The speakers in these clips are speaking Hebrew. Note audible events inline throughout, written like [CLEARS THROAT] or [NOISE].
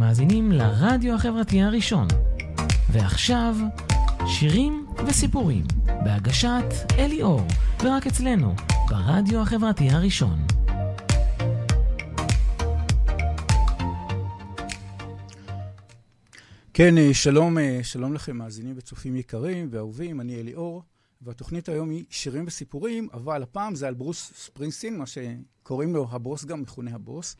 מאזינים לרדיו החברתי הראשון. ועכשיו, שירים וסיפורים, בהגשת אלי אור, ורק אצלנו, ברדיו החברתי הראשון. כן, אה, שלום, אה, שלום לכם, מאזינים וצופים יקרים ואהובים, אני אלי אור, והתוכנית היום היא שירים וסיפורים, אבל הפעם זה על ברוס ספרינסטין, מה שקוראים לו הבוס גם, מכונה הבוס.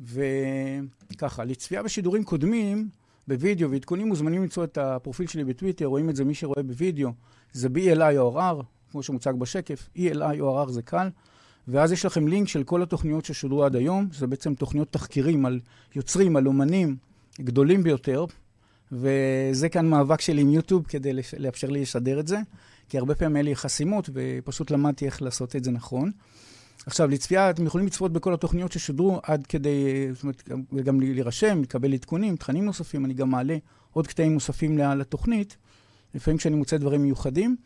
וככה, לצפייה בשידורים קודמים, בווידאו ועדכונים מוזמנים למצוא את הפרופיל שלי בטוויטר, רואים את זה מי שרואה בווידאו, זה BLI או RR, כמו שמוצג בשקף, ELI או RR זה קל, ואז יש לכם לינק של כל התוכניות ששודרו עד היום, זה בעצם תוכניות תחקירים על יוצרים, על אומנים גדולים ביותר, וזה כאן מאבק שלי עם יוטיוב כדי לאפשר לי לשדר את זה, כי הרבה פעמים היה לי חסימות, ופשוט למדתי איך לעשות את זה נכון. עכשיו, לצפייה, אתם יכולים לצפות בכל התוכניות ששודרו עד כדי, זאת אומרת, גם להירשם, לקבל עדכונים, תכנים נוספים, אני גם מעלה עוד קטעים נוספים לתוכנית, לפעמים כשאני מוצא דברים מיוחדים.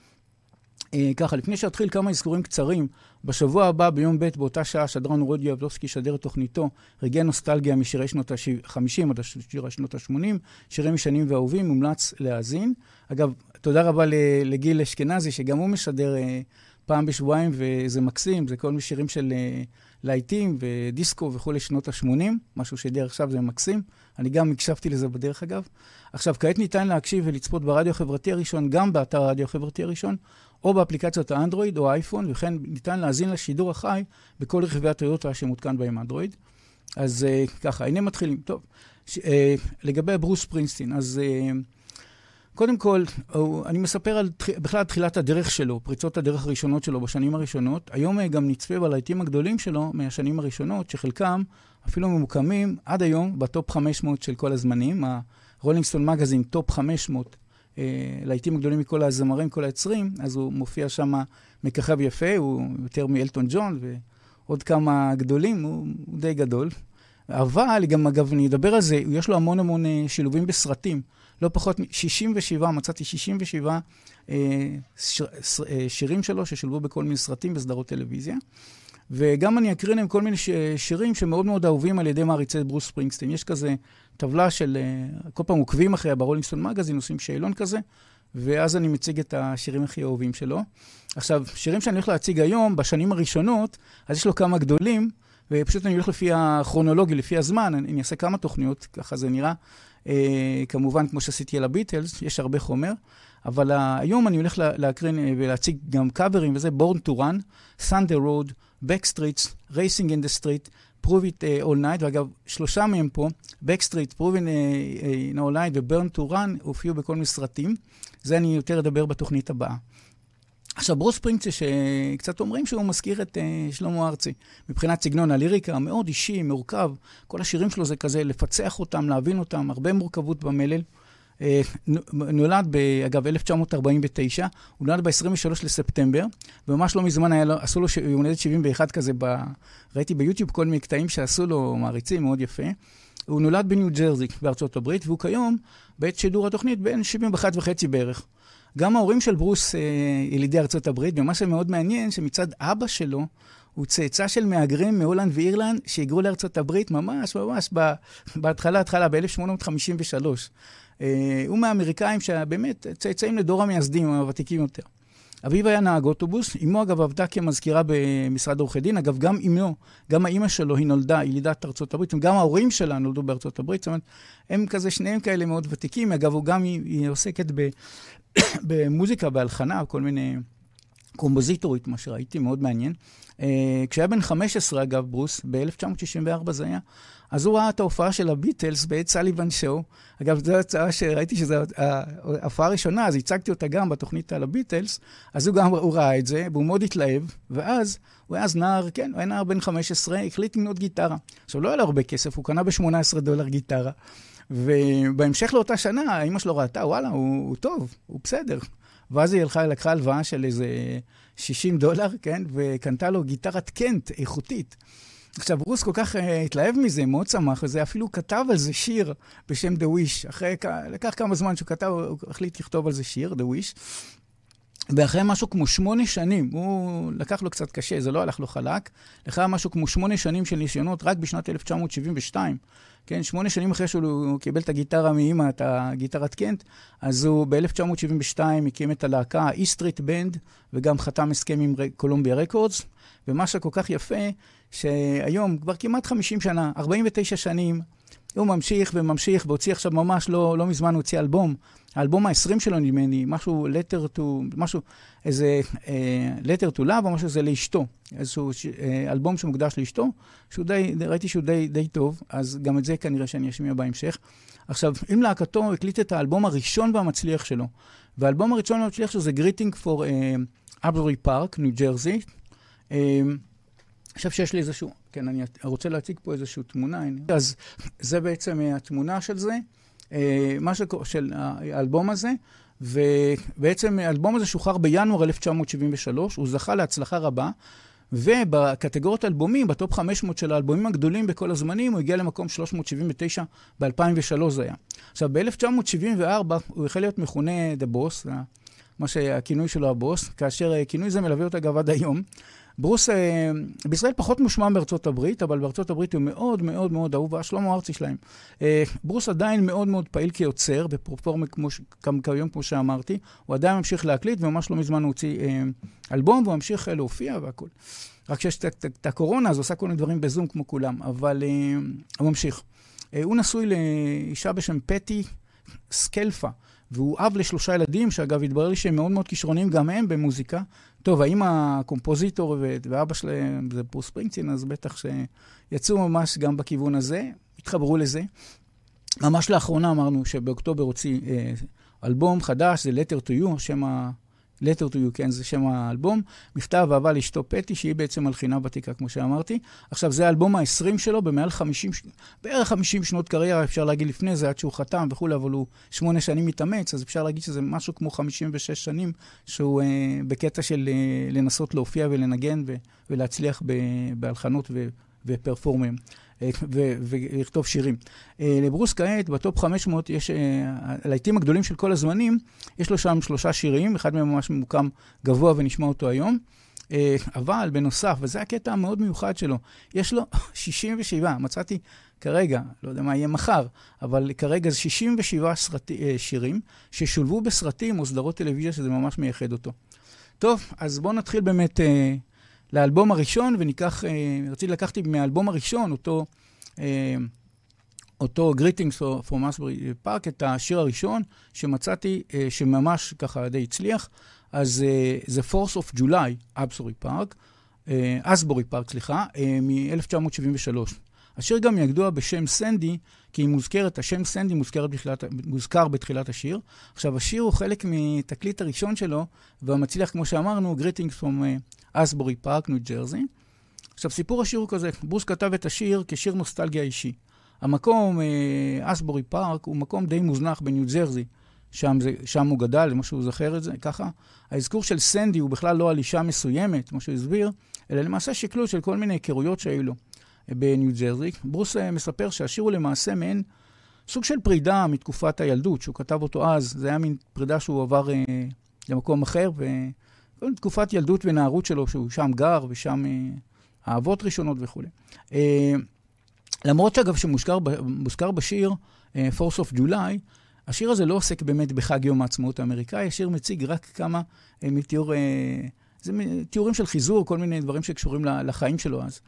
אה, ככה, לפני שאתחיל כמה אזכורים קצרים, בשבוע הבא, ביום ב', באותה שעה, שדרן רודי אבדובסקי ישדר את תוכניתו רגעי נוסטלגיה משירי שנות ה-50 עד שירי שנות ה-80, שירים משנים ואהובים, מומלץ להאזין. אגב, תודה רבה לגיל אשכנזי, שגם הוא משדר אה, פעם בשבועיים, וזה מקסים, זה כל מיני שירים של uh, להיטים ודיסקו וכולי, שנות ה-80, משהו שידר עכשיו זה מקסים. אני גם הקשבתי לזה בדרך אגב. עכשיו, כעת ניתן להקשיב ולצפות ברדיו החברתי הראשון, גם באתר הרדיו החברתי הראשון, או באפליקציות האנדרואיד או האייפון, וכן ניתן להאזין לשידור החי בכל רכיבי הטויוטה שמותקן בהם אנדרואיד. אז uh, ככה, הנה מתחילים. טוב, ש, uh, לגבי ברוס פרינסטין, אז... Uh, קודם כל, אני מספר על בכלל תחילת הדרך שלו, פריצות הדרך הראשונות שלו בשנים הראשונות. היום אה, גם נצפה בלהיטים הגדולים שלו מהשנים הראשונות, שחלקם אפילו ממוקמים עד היום בטופ 500 של כל הזמנים. הרולינג סטון מגזין, טופ 500 אה, להיטים הגדולים מכל הזמרים, כל היוצרים, אז הוא מופיע שם מככב יפה, הוא יותר מאלטון ג'ון ועוד כמה גדולים, הוא, הוא די גדול. אבל גם, אגב, אני אדבר על זה, יש לו המון המון אה, שילובים בסרטים. לא פחות מ-67, מצאתי 67 אה, ש, אה, שירים שלו ששולבו בכל מיני סרטים וסדרות טלוויזיה. וגם אני אקריא להם כל מיני ש, שירים שמאוד מאוד אהובים על ידי מעריצי ברוס ספרינגסטין. יש כזה טבלה של, אה, כל פעם עוקבים אחריה ברולינגסטון מגזין, עושים שאלון כזה, ואז אני מציג את השירים הכי אהובים שלו. עכשיו, שירים שאני הולך להציג היום, בשנים הראשונות, אז יש לו כמה גדולים, ופשוט אני הולך לפי הכרונולוגיה, לפי הזמן, אני אעשה כמה תוכניות, ככה זה נראה. אה, כמובן, כמו שעשיתי על הביטלס, יש הרבה חומר. אבל היום אני הולך להקרין אה, ולהציג גם קאברים וזה, Born to Road, Backstreets, Racing in the Street, Prove It uh, All Night, ואגב, שלושה מהם פה, Backstreet, Prove It Night ו-Burn to Run, הופיעו בכל מיני סרטים. זה אני יותר אדבר בתוכנית הבאה. עכשיו, ברוס פרינקצה, שקצת אומרים שהוא מזכיר את uh, שלמה ארצי. מבחינת סגנון הליריקה, מאוד אישי, מורכב. כל השירים שלו זה כזה לפצח אותם, להבין אותם, הרבה מורכבות במלל. Uh, נולד, ב, אגב, 1949, הוא נולד ב-23 לספטמבר, וממש לא מזמן היה לו, עשו לו יום הולדת 71 כזה, ב, ראיתי ביוטיוב כל מיני קטעים שעשו לו מעריצים, מאוד יפה. הוא נולד בניו ג'רזי בארצות הברית, והוא כיום, בעת שידור התוכנית, בן 71 וחצי בערך. גם ההורים של ברוס, אה, ילידי ארצות הברית, ומה שמאוד מעניין, שמצד אבא שלו, הוא צאצא של מהגרים מהולנד ואירלנד שהיגרו לארצות הברית ממש ממש בהתחלה, התחלה, ב-1853. אה, הוא מהאמריקאים שבאמת צאצאים לדור המייסדים, הוותיקים יותר. אביו היה נהג אוטובוס, אמו אגב עבדה כמזכירה במשרד עורכי דין, אגב גם אמו, גם האימא שלו היא נולדה, ילידת ארצות הברית, גם ההורים שלה נולדו בארצות הברית, זאת אומרת, הם כזה, שניהם כאלה מאוד ותיקים, אגב, הוא גם, היא, היא עוסקת ב, [COUGHS] במוזיקה, בהלחנה, כל מיני קומפוזיטורית, מה שראיתי, מאוד מעניין. Uh, כשהיה בן 15, אגב, ברוס, ב-1964 זה היה, אז הוא ראה את ההופעה של הביטלס בעת סליבן שואו. אגב, זו הצעה שראיתי שזו ההופעה הראשונה, אז הצגתי אותה גם בתוכנית על הביטלס, אז הוא גם, הוא ראה את זה, והוא מאוד התלהב, ואז, הוא היה אז נער, כן, הוא היה נער בן 15, החליט לקנות גיטרה. עכשיו, לא היה לו הרבה כסף, הוא קנה ב-18 דולר גיטרה. ובהמשך לאותה שנה, אימא שלו ראתה, וואלה, הוא, הוא טוב, הוא בסדר. ואז היא הלכה, לקחה הלוואה של איזה 60 דולר, כן? וקנתה לו גיטרת קנט איכותית. עכשיו, רוס כל כך uh, התלהב מזה, מאוד שמח, וזה אפילו כתב על זה שיר בשם The Wish. אחרי, לקח כמה זמן שהוא כתב, הוא החליט לכתוב על זה שיר, The Wish. ואחרי משהו כמו שמונה שנים, הוא לקח לו קצת קשה, זה לא הלך לו חלק, אחרי משהו כמו שמונה שנים של ניסיונות, רק בשנת 1972, כן, שמונה שנים אחרי שהוא קיבל את הגיטרה מאימא, את הגיטרת קנט, אז הוא ב-1972 הקים את הלהקה ה-E-Street Band, וגם חתם הסכם עם קולומביה רקורדס. ומה שכל כך יפה, שהיום, כבר כמעט 50 שנה, 49 שנים, הוא ממשיך וממשיך, והוציא עכשיו ממש לא, לא מזמן, הוא הוציא אלבום. האלבום ה-20 שלו נדמה לי, משהו letter to, משהו, איזה אה, letter to love או משהו, זה לאשתו. איזשהו אה, אלבום שמוקדש לאשתו, שהוא די, ראיתי שהוא די, די טוב, אז גם את זה כנראה שאני אשמיע בהמשך. עכשיו, עם להקתו הקליט את האלבום הראשון והמצליח שלו. והאלבום הראשון והמצליח שלו זה Greeting for uh, Abbury Park, ניו ג'רזי. עכשיו שיש לי איזשהו, כן, אני רוצה להציג פה איזושהי תמונה. אז זה בעצם אה, התמונה של זה, אה, מה שקורה, של האלבום הזה, ובעצם האלבום הזה שוחרר בינואר 1973, הוא זכה להצלחה רבה, ובקטגוריית אלבומים, בטופ 500 של האלבומים הגדולים בכל הזמנים, הוא הגיע למקום 379, ב-2003 זה היה. עכשיו, ב-1974 הוא החל להיות מכונה The Boss, מה שהכינוי שלו הבוס, כאשר אה, כינוי זה מלווה אותה גם עד היום. ברוס, אה, בישראל פחות מושמע מארצות הברית, אבל בארצות הברית הוא מאוד מאוד מאוד אהוב, שלמה ארצי שלהם. אה, ברוס עדיין מאוד מאוד פעיל כיוצר, בפרופורמה כמו, כיום, כמו שאמרתי. הוא עדיין ממשיך להקליט, וממש לא מזמן הוא הוציא אה, אלבום, והוא ממשיך להופיע והכול. רק שיש את הקורונה, אז הוא עושה כל מיני דברים בזום כמו כולם, אבל הוא ממשיך. הוא נשוי לאישה בשם פטי סקלפה. והוא אב לשלושה ילדים, שאגב, התברר לי שהם מאוד מאוד כישרונים גם הם במוזיקה. טוב, האם הקומפוזיטור ואבא שלהם זה פרוס פרינקצין, אז בטח שיצאו ממש גם בכיוון הזה, התחברו לזה. ממש לאחרונה אמרנו שבאוקטובר הוציא אה, אלבום חדש, זה Letter to You, שם ה... Letter to you, כן, זה שם האלבום. מכתב אהבה לאשתו פטי, שהיא בעצם מלחינה ותיקה, כמו שאמרתי. עכשיו, זה האלבום ה-20 שלו, במעל 50, בערך 50 שנות קריירה, אפשר להגיד לפני זה, עד שהוא חתם וכולי, אבל הוא שמונה שנים מתאמץ, אז אפשר להגיד שזה משהו כמו 56 שנים, שהוא אה, בקטע של אה, לנסות להופיע ולנגן ו- ולהצליח בהלחנות ופרפורמים. אה, ולכתוב שירים. אה, לברוס כעת, בטופ 500, יש, אה, הלהיטים הגדולים של כל הזמנים, יש לו שם שלושה שירים, אחד מהם ממש ממוקם גבוה ונשמע אותו היום. אבל בנוסף, וזה הקטע המאוד מיוחד שלו, יש לו [LAUGHS] 67, מצאתי כרגע, לא יודע מה יהיה מחר, אבל כרגע זה 67 סרט, שירים ששולבו בסרטים או סדרות טלוויזיה שזה ממש מייחד אותו. טוב, אז בואו נתחיל באמת לאלבום הראשון, וניקח, אה, רציתי לקחתי מהאלבום הראשון, אותו, אה, אותו Greetings from Asbury Park, את השיר הראשון שמצאתי, אה, שממש ככה די הצליח, אז זה Force of July, Asbury Park, אסבורי פארק, סליחה, מ-1973. השיר גם ידוע בשם סנדי, כי היא מוזכרת, השם סנדי מוזכר בתחילת, מוזכר בתחילת השיר. עכשיו, השיר הוא חלק מתקליט הראשון שלו, והמצליח, כמו שאמרנו, Greetings from אסבורי פארק, ניו ג'רזי. עכשיו, סיפור השיר הוא כזה, ברוס כתב את השיר כשיר נוסטלגיה אישי. המקום, אסבורי פארק, הוא מקום די מוזנח בניו ג'רזי. שם, זה, שם הוא גדל, למה שהוא זוכר את זה, ככה. האזכור של סנדי הוא בכלל לא על אישה מסוימת, כמו שהוא הסביר, אלא למעשה שקלול של כל מיני היכרויות שהיו לו בניו ג'רזי. ברוס אה, מספר שהשיר הוא למעשה מעין סוג של פרידה מתקופת הילדות, שהוא כתב אותו אז. זה היה מין פרידה שהוא עבר אה, למקום אחר, ו... תקופת ילדות ונערות שלו, שהוא שם גר ושם אה, אהבות ראשונות וכולי. אה, למרות שאגב, שמוזכר בשיר אה, Force of July, השיר הזה לא עוסק באמת בחג יום העצמאות האמריקאי, השיר מציג רק כמה אה, מתיאור, אה, זה תיאורים של חיזור, כל מיני דברים שקשורים לחיים שלו אז.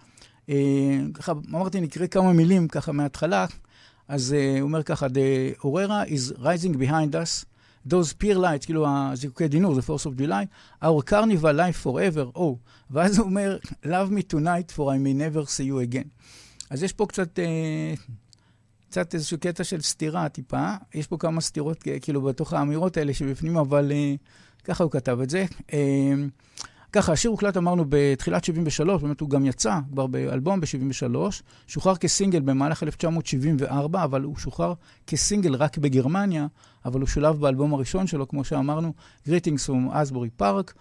אה, ככה, אמרתי, נקרא כמה מילים ככה מההתחלה. אז אה, הוא אומר ככה, The Aurora is rising behind us. those peer lights, כאילו הזיקוקי דינור, זה force of July, our carnival life forever, oh. ואז הוא אומר, love me tonight for I may never see you again. אז יש פה קצת, אה, קצת איזשהו קטע של סתירה טיפה. יש פה כמה סתירות כאילו בתוך האמירות האלה שבפנים, אבל אה, ככה הוא כתב את זה. אה, ככה, השיר הוקלט, אמרנו, בתחילת 73, באמת הוא גם יצא כבר באלבום ב-73, שוחרר כסינגל במהלך 1974, אבל הוא שוחרר כסינגל רק בגרמניה, אבל הוא שולב באלבום הראשון שלו, כמו שאמרנו, Greetings from Asbury Park,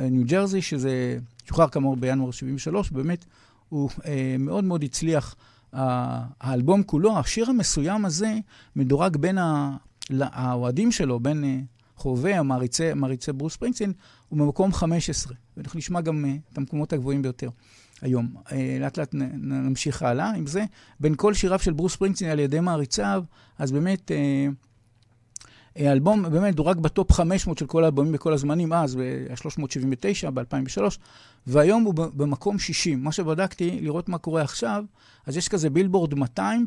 ניו ג'רזי, שזה שוחרר כאמור בינואר 73, באמת הוא אה, מאוד מאוד הצליח. האלבום כולו, השיר המסוים הזה מדורג בין האוהדים שלו, בין... אה, חובבי, המעריצי, מעריצי ברוס ספרינגסטין, הוא במקום 15. ואנחנו נשמע גם uh, את המקומות הגבוהים ביותר היום. Uh, לאט לאט נמשיך הלאה עם זה. בין כל שיריו של ברוס ספרינגסטין על ידי מעריציו, אז באמת... Uh, אלבום באמת דורג בטופ 500 של כל האלבומים בכל הזמנים, אז ב-379, ב-2003, והיום הוא במקום 60. מה שבדקתי, לראות מה קורה עכשיו, אז יש כזה בילבורד 200,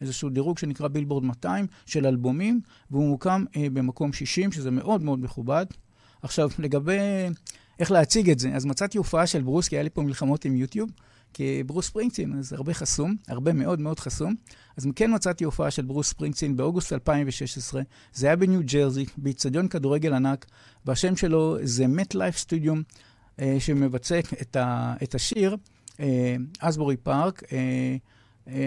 איזשהו דירוג שנקרא בילבורד 200 של אלבומים, והוא מוקם אה, במקום 60, שזה מאוד מאוד מכובד. עכשיו, [LAUGHS] לגבי איך להציג את זה, אז מצאתי הופעה של ברוס, כי היה לי פה מלחמות עם יוטיוב, כי ברוס ספרינגסטין, זה הרבה חסום, הרבה מאוד מאוד חסום. אז כן מצאתי הופעה של ברוס ספרינגסטין באוגוסט 2016, זה היה בניו ג'רזי, באיצטדיון כדורגל ענק, והשם שלו זה מת לייף סטודיום, שמבצע את, ה, את השיר, Asbury Park. אה,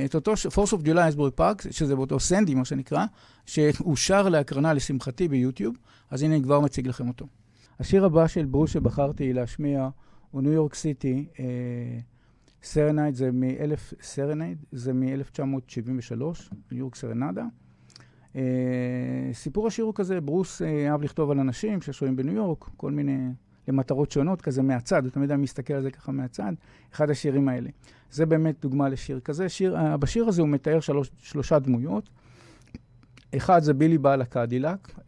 את אותו Fourth of July Asbury Park, שזה באותו Sandy, מה שנקרא, שאושר להקרנה לשמחתי ביוטיוב, אז הנה אני כבר מציג לכם אותו. השיר הבא של ברוס שבחרתי להשמיע הוא New York City Serenade זה מ-1000, Serenade זה מ-1973, ניו יורק סרנדה. אה, סיפור השיר הוא כזה, ברוס אה, אהב לכתוב על אנשים ששוהים בניו יורק, כל מיני, למטרות שונות, כזה מהצד, הוא תמיד היה מסתכל על זה ככה מהצד, אחד השירים האלה. זה באמת דוגמה לשיר כזה. שיר, אה, בשיר הזה הוא מתאר שלוש, שלושה דמויות. אחד זה בילי בעל הקדילק.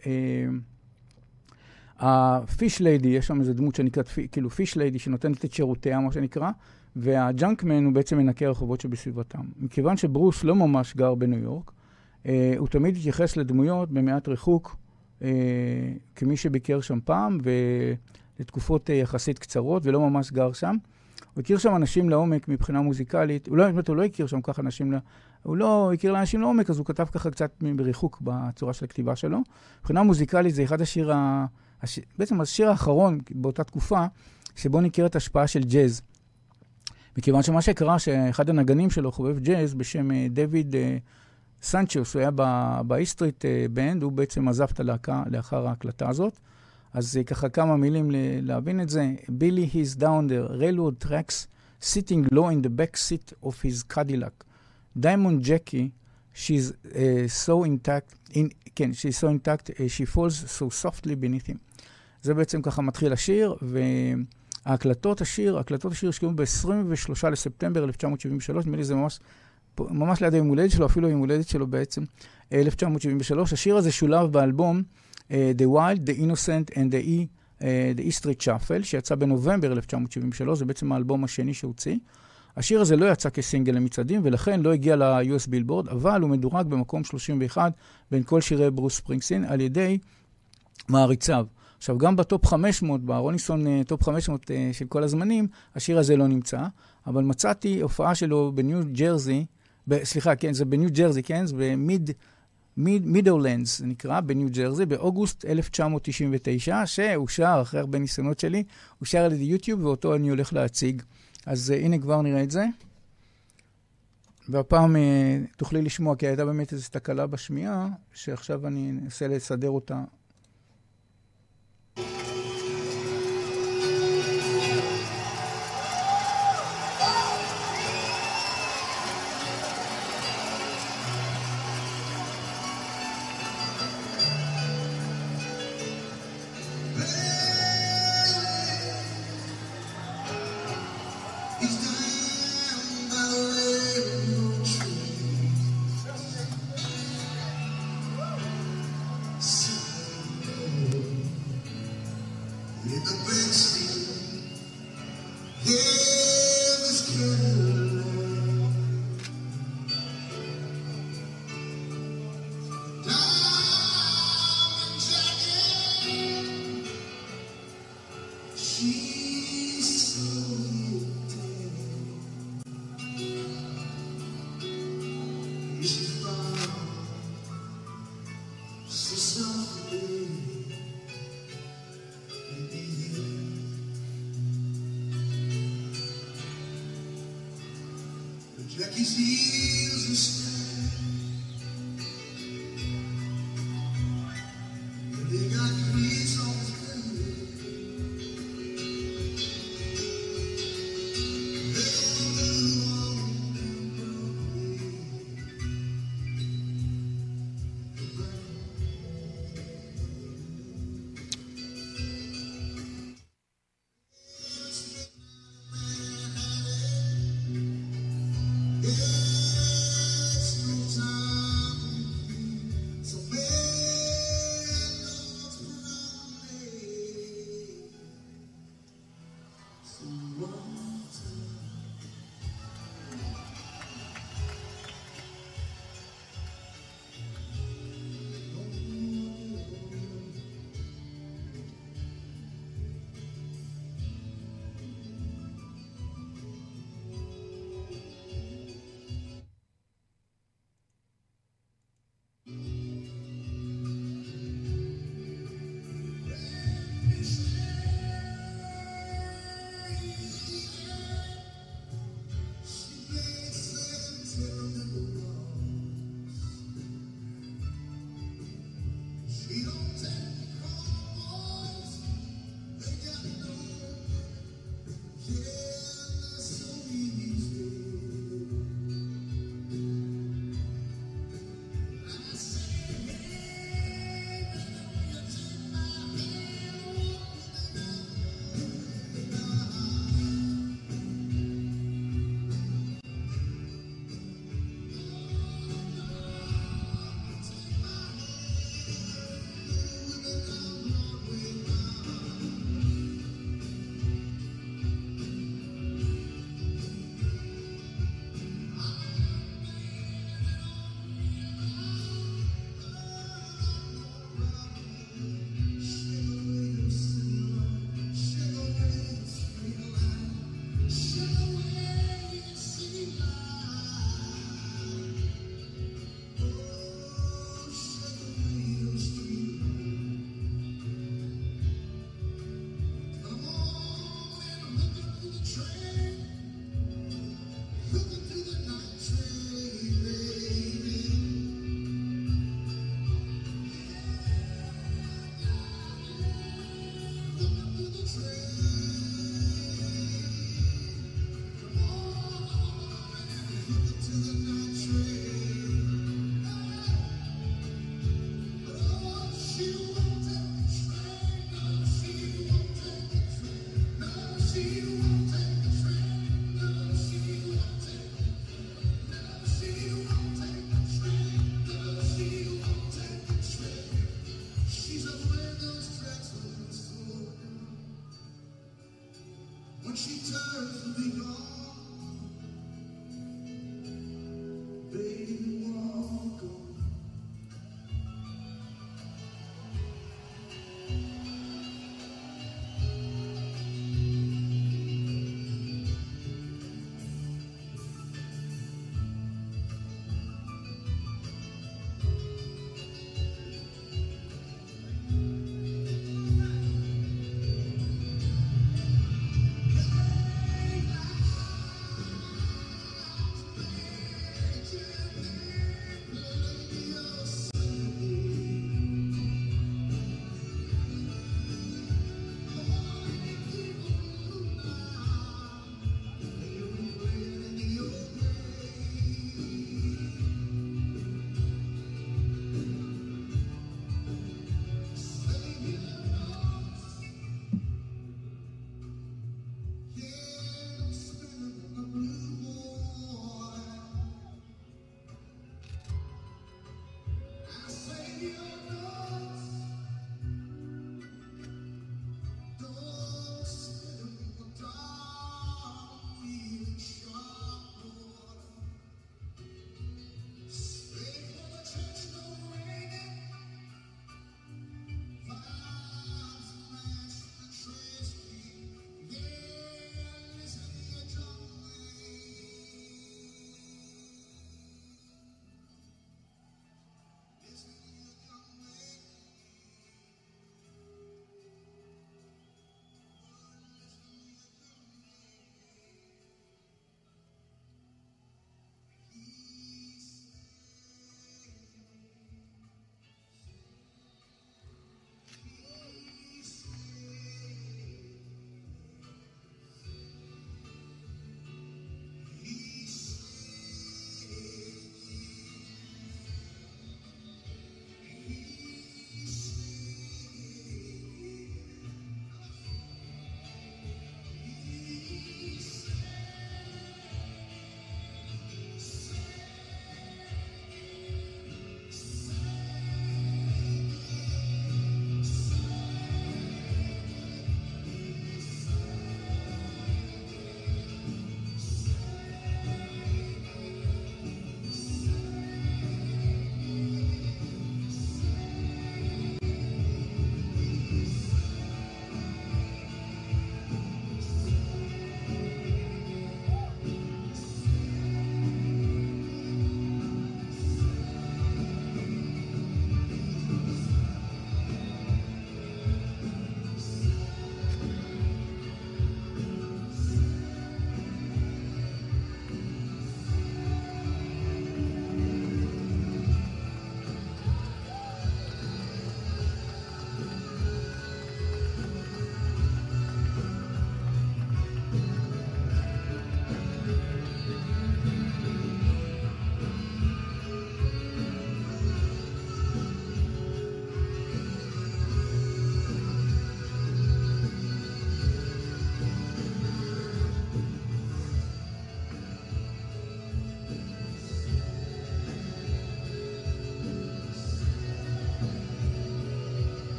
הפיש ליידי, יש שם איזו דמות שנקראת כאילו פיש ליידי, שנותנת את שירותיה, מה שנקרא, והג'אנקמן הוא בעצם מנקה הרחובות שבסביבתם. מכיוון שברוס לא ממש גר בניו יורק, אה, הוא תמיד התייחס לדמויות במעט ריחוק, אה, כמי שביקר שם פעם, ולתקופות אה, יחסית קצרות, ולא ממש גר שם. הוא הכיר שם אנשים לעומק מבחינה מוזיקלית, הוא לא, באמת, הוא לא הכיר שם ככה אנשים, הוא לא הכיר לאנשים לעומק, אז הוא כתב ככה קצת בריחוק בצורה של הכתיבה שלו. מבחינה מוזיקלית זה אחד השיר, ה... הש... בעצם השיר האחרון באותה תקופה, שבו ניכרת השפעה של ג'אז. מכיוון שמה שקרה, שאחד הנגנים שלו, חובב ג'אז בשם אה, דויד אה, סנצ'וס, הוא היה באיסטריט בנד, אה, הוא בעצם עזב את הלהקה לאחר ההקלטה הזאת. אז ככה כמה מילים להבין את זה. בילי, he's down the railroad tracks, sitting low in the back seat of his Cadillac. Diamond Jackie, she's uh, so intact, in, כן, she's so intact, uh, she falls so softly beneath him. זה בעצם ככה מתחיל השיר, ו... ההקלטות השיר, הקלטות השיר הושקעו ב-23 לספטמבר 1973, נדמה לי זה ממש, ממש ליד היום הולדת שלו, אפילו היום הולדת שלו בעצם, 1973. השיר הזה שולב באלבום The Wild, The Innocent and the E, uh, The E Street Shuffle, שיצא בנובמבר 1973, זה בעצם האלבום השני שהוציא. השיר הזה לא יצא כסינגל למצעדים, ולכן לא הגיע ל-US בילבורד, אבל הוא מדורג במקום 31 בין כל שירי ברוס ספרינגסטין על ידי מעריציו. עכשיו, גם בטופ 500, ברולינג סטון אה, טופ 500 אה, של כל הזמנים, השיר הזה לא נמצא, אבל מצאתי הופעה שלו בניו ג'רזי, סליחה, כן, זה בניו ג'רזי, כן, זה במיד, מיד, מידולנדס, זה נקרא, בניו ג'רזי, באוגוסט 1999, שאושר, אחרי הרבה ניסיונות שלי, אושר על ידי יוטיוב, ואותו אני הולך להציג. אז uh, הנה כבר נראה את זה. והפעם uh, תוכלי לשמוע, כי הייתה באמת איזו תקלה בשמיעה, שעכשיו אני אנסה לסדר אותה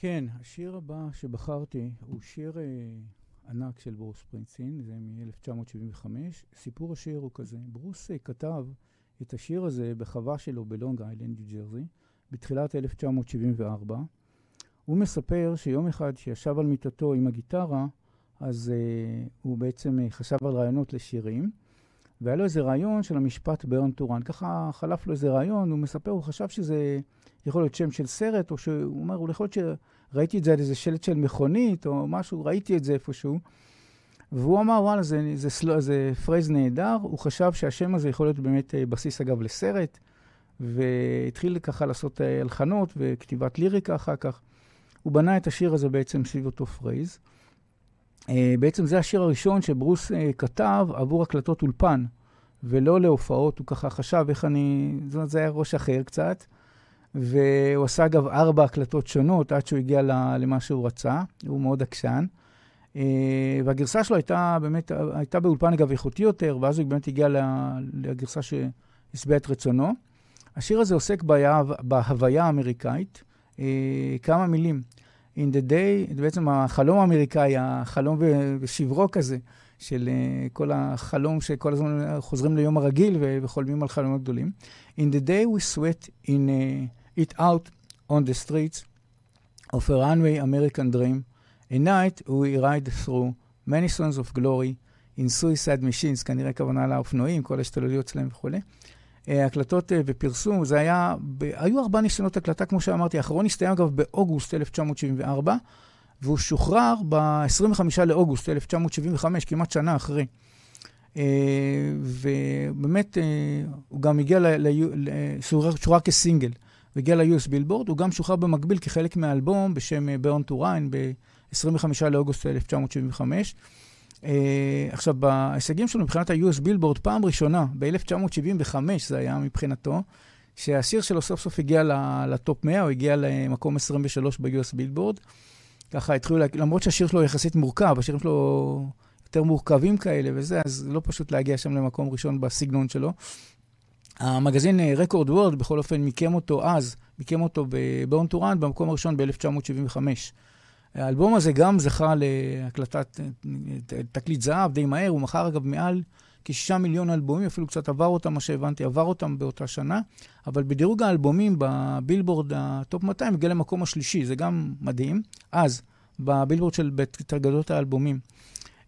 כן, השיר הבא שבחרתי הוא שיר אה, ענק של ברוס פרינסין, זה מ-1975. סיפור השיר הוא כזה, ברוס אה, כתב את השיר הזה בחווה שלו בלונג איילנד, ניו ג'רזי, בתחילת 1974. הוא מספר שיום אחד שישב על מיטתו עם הגיטרה, אז uh, הוא בעצם uh, חשב על רעיונות לשירים, והיה לו איזה רעיון של המשפט Born to Run. ככה חלף לו איזה רעיון, הוא מספר, הוא חשב שזה יכול להיות שם של סרט, או שהוא אומר, יכול להיות שראיתי את זה על איזה שלט של מכונית, או משהו, ראיתי את זה איפשהו. והוא אמר, וואלה, זה, זה, זה, זה phrase נהדר. הוא חשב שהשם הזה יכול להיות באמת uh, בסיס, אגב, לסרט, והתחיל ככה לעשות הלחנות וכתיבת ליריקה אחר כך. הוא בנה את השיר הזה בעצם סביב אותו phrase. Uh, בעצם זה השיר הראשון שברוס כתב עבור הקלטות אולפן, ולא להופעות. הוא ככה חשב איך אני... זאת אומרת, זה היה ראש אחר קצת. והוא עשה אגב ארבע הקלטות שונות עד שהוא הגיע למה שהוא רצה. הוא מאוד עקשן. Uh, והגרסה שלו הייתה באמת, הייתה באולפן אגב איכותי יותר, ואז הוא באמת הגיע לגרסה שהשביעה את רצונו. השיר הזה עוסק בהוויה האמריקאית. Uh, כמה מילים. In the day, בעצם החלום האמריקאי, החלום ושברו כזה, של uh, כל החלום שכל הזמן חוזרים ליום הרגיל וחולמים על חלומות גדולים. In the day we sweat in uh, it out on the streets of a runway American dream. A night we ride through many sons of glory in suicide machines, כנראה כוונה לאופנועים, כל ההשתוללויות שלהם וכולי. אה, הקלטות אה, ופרסום, זה היה, ב... היו ארבע ניסיונות הקלטה, כמו שאמרתי, האחרון הסתיים אגב באוגוסט 1974, והוא שוחרר ב-25 לאוגוסט 1975, כמעט שנה אחרי. אה, ובאמת, הוא גם הגיע, ל... שוחרר כסינגל, והגיע ל-US בילבורד, הוא גם שוחרר במקביל כחלק מהאלבום בשם ברן טו ריין ב-25 לאוגוסט 1975. Uh, עכשיו, בהישגים שלו מבחינת ה-US בילבורד, פעם ראשונה, ב-1975 זה היה מבחינתו, שהשיר שלו סוף סוף הגיע לטופ 100, הוא הגיע למקום 23 ב-US בילבורד. ככה התחילו. למרות שהשיר שלו יחסית מורכב, השירים שלו יותר מורכבים כאלה וזה, אז לא פשוט להגיע שם למקום ראשון בסגנון שלו. המגזין Record uh, World, בכל אופן, מיקם אותו אז, מיקם אותו ב-Born to Run במקום הראשון ב-1975. האלבום הזה גם זכה להקלטת תקליט זהב די מהר, הוא מכר אגב מעל כשישה מיליון אלבומים, אפילו קצת עבר אותם, מה שהבנתי, עבר אותם באותה שנה, אבל בדירוג האלבומים בבילבורד הטופ 200 הגיע למקום השלישי, זה גם מדהים. אז, בבילבורד של תגדות האלבומים.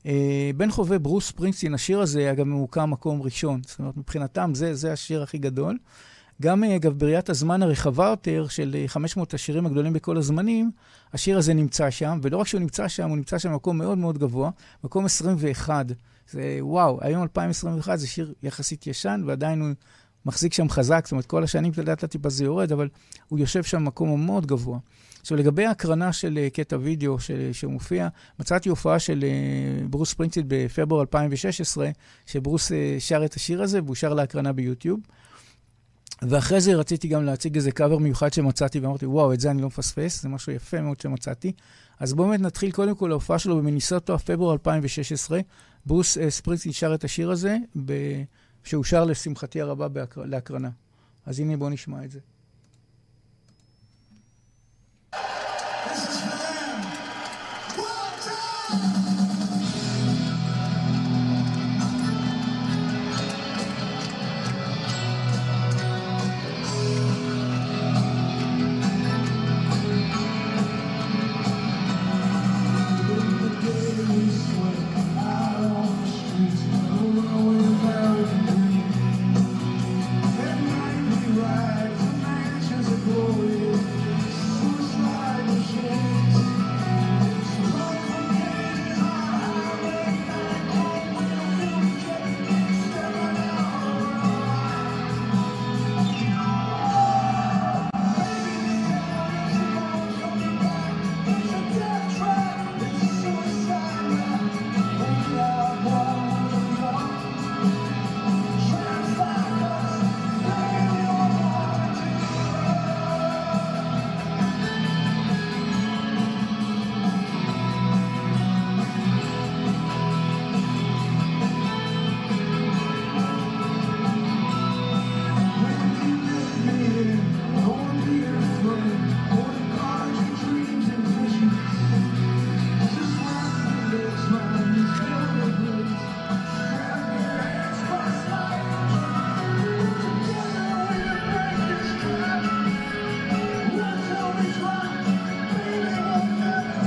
אה, בין חובבי ברוס ספרינגסטין, השיר הזה, אגב, ממוקם מקום ראשון. זאת אומרת, מבחינתם זה, זה השיר הכי גדול. גם, אה, אגב, בראיית הזמן הרחבה יותר של 500 אה, השירים הגדולים בכל הזמנים, השיר הזה נמצא שם, ולא רק שהוא נמצא שם, הוא נמצא שם במקום מאוד מאוד גבוה, מקום 21. זה וואו, היום 2021 זה שיר יחסית ישן, ועדיין הוא מחזיק שם חזק, זאת אומרת, כל השנים, אתה יודע, טיפה זה יורד, אבל הוא יושב שם במקום מאוד גבוה. עכשיו, לגבי ההקרנה של uh, קטע וידאו שמופיע, מצאתי הופעה של uh, ברוס פרינקסיט בפברואר 2016, שברוס שר את השיר הזה, והוא אושר להקרנה ביוטיוב. ואחרי זה רציתי גם להציג איזה קאבר מיוחד שמצאתי, ואמרתי, וואו, את זה אני לא מפספס, זה משהו יפה מאוד שמצאתי. אז בואו באמת נתחיל קודם כל להופעה שלו במינסוטה, פברואר 2016. ברוס ספרינגסטין שר את השיר הזה, ב... שהוא שר לשמחתי הרבה בהקר... להקרנה. אז הנה בואו נשמע את זה. you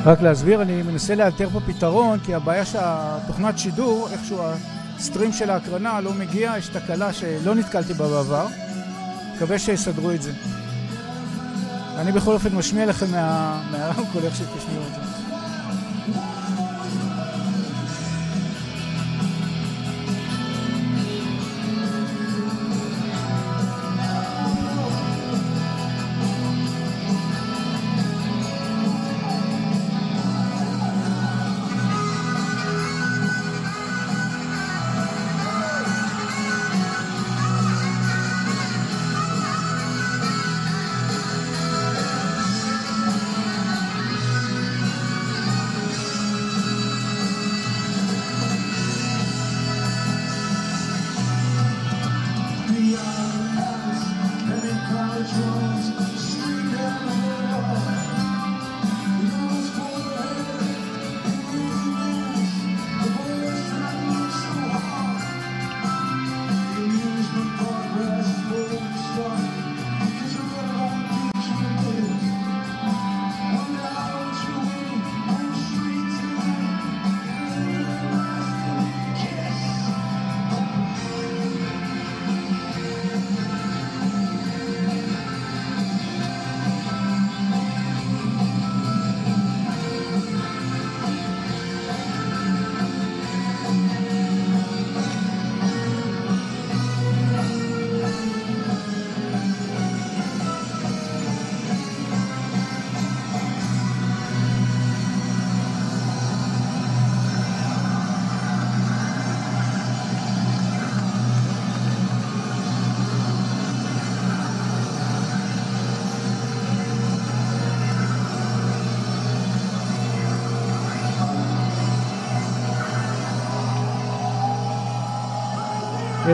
רק להסביר, אני מנסה לאלתר פה פתרון, כי הבעיה שהתוכנת שידור, איכשהו הסטרים של ההקרנה לא מגיע, יש תקלה שלא נתקלתי בה בעבר. מקווה שיסדרו את זה. אני בכל אופן משמיע לכם מהרמקול איך שתשמעו את זה.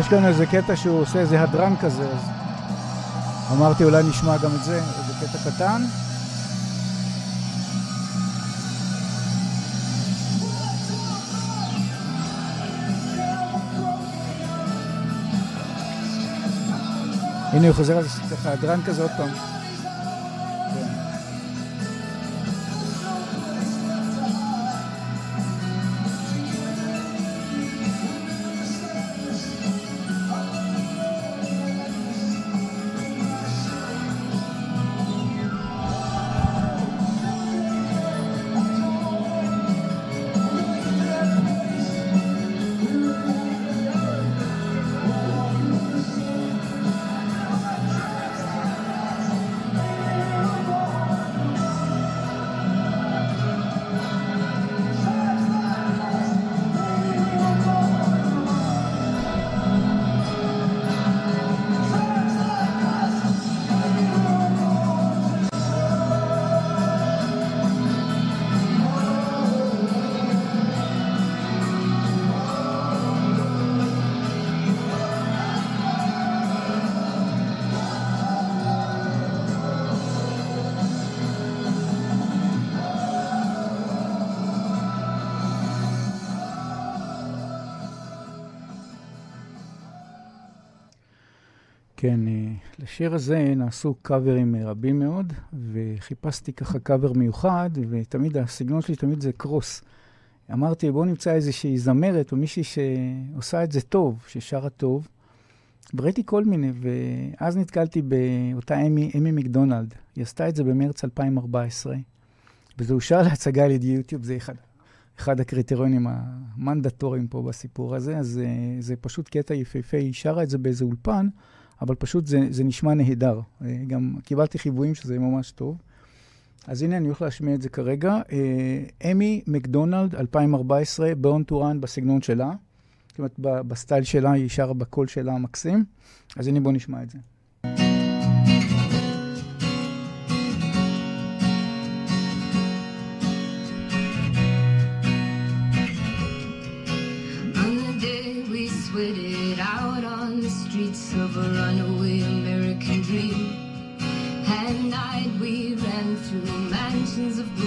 יש כאן איזה קטע שהוא עושה איזה הדרן כזה, אז אמרתי אולי נשמע גם את זה, איזה קטע קטן. הנה הוא חוזר על הדרן כזה עוד פעם. כן, אה, לשיר הזה נעשו קאברים רבים מאוד, וחיפשתי ככה קאבר מיוחד, ותמיד הסגנון שלי תמיד זה קרוס. אמרתי, בואו נמצא איזושהי זמרת או מישהי שעושה את זה טוב, ששרה טוב. וראיתי כל מיני, ואז נתקלתי באותה אמי, אמי מקדונלד. היא עשתה את זה במרץ 2014, וזה אושר להצגה על ידי יוטיוב, זה אחד, אחד הקריטריונים המנדטוריים פה בסיפור הזה, אז אה, זה פשוט קטע יפהפה, היא שרה את זה באיזה אולפן. אבל פשוט זה, זה נשמע נהדר. אה, גם קיבלתי חיווויים שזה ממש טוב. אז הנה, אני הולך להשמיע את זה כרגע. אה, אמי מקדונלד, 2014, Born to Run בסגנון שלה. זאת אומרת, בסטייל שלה, היא שרה בקול שלה המקסים. אז הנה, בואו נשמע את זה. seasons of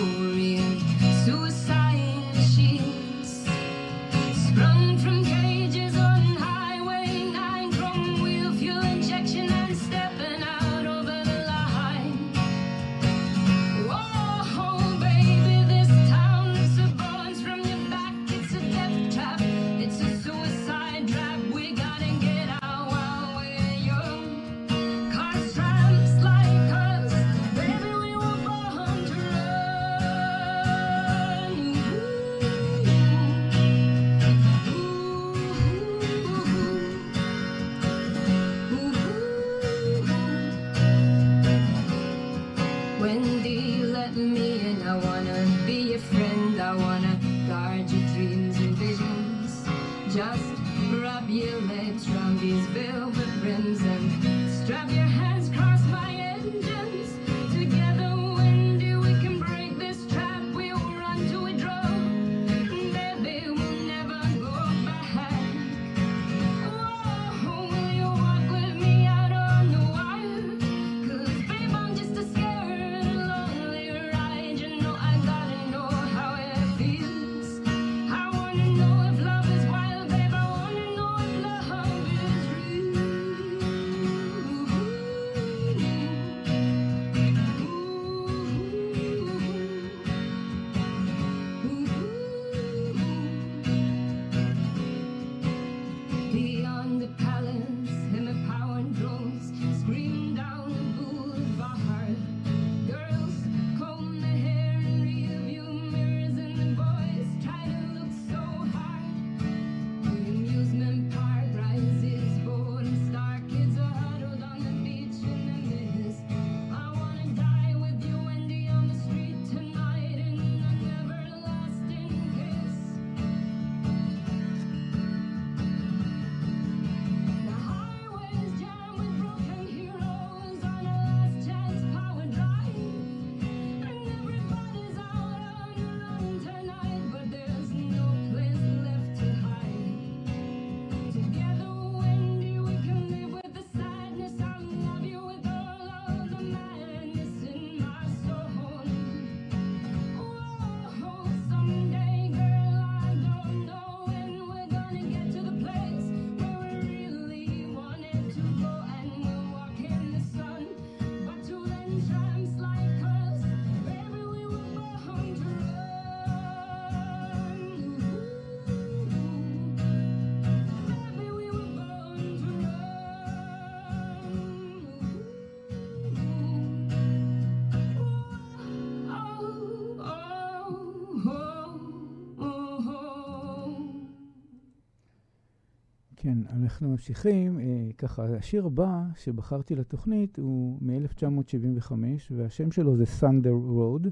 אנחנו ממשיכים. אה, ככה, השיר הבא שבחרתי לתוכנית הוא מ-1975, והשם שלו זה Thunder Road,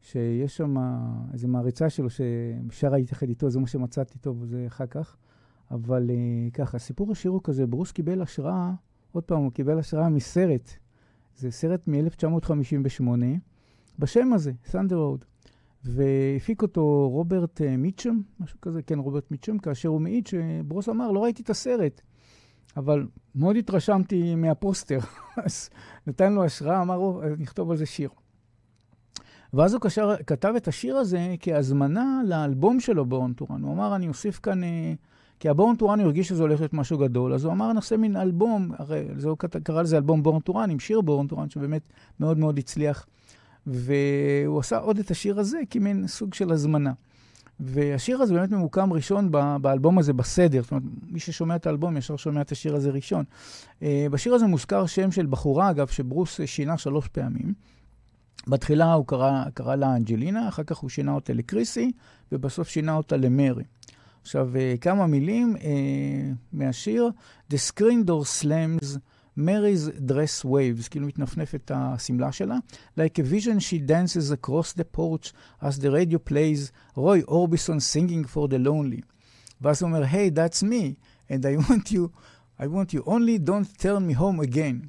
שיש שם איזו מעריצה שלו ששרה יתאחד איתו, זה מה שמצאתי טוב, וזה אחר כך. אבל אה, ככה, סיפור השיר הוא כזה, ברוס קיבל השראה, עוד פעם, הוא קיבל השראה מסרט. זה סרט מ-1958, בשם הזה, Thunder Road. והפיק אותו רוברט אה, מיטשם, משהו כזה, כן, רוברט מיטשם, כאשר הוא מעיד שברוס אמר, לא ראיתי את הסרט, אבל מאוד התרשמתי מהפוסטר. [LAUGHS] אז נתן לו השראה, אמר, "או, אז נכתוב על זה שיר. ואז הוא קשר, כתב את השיר הזה כהזמנה לאלבום שלו Born to Run. הוא אמר, אני אוסיף כאן, אה, כי ה-Born to Run הרגיש שזה הולך להיות משהו גדול, אז הוא אמר, נעשה מין אלבום, הרי זה הוא קרא לזה אלבום Born to Run, עם שיר Born to Run, שבאמת מאוד מאוד הצליח. והוא עשה עוד את השיר הזה כמין סוג של הזמנה. והשיר הזה באמת ממוקם ראשון באלבום הזה בסדר. זאת אומרת, מי ששומע את האלבום ישר שומע את השיר הזה ראשון. אה, בשיר הזה מוזכר שם של בחורה, אגב, שברוס שינה שלוש פעמים. בתחילה הוא קרא, קרא לה אנג'לינה, אחר כך הוא שינה אותה לקריסי, ובסוף שינה אותה למרי. עכשיו, אה, כמה מילים אה, מהשיר. The screen door slams, Mary's dress waves, כאילו מתנפנפת השמלה שלה. Like a vision she dances across the porch as the radio plays Roy Orbison singing for the lonely. ואז הוא אומר, hey, that's me, and I want you, I want you only, don't turn me home again.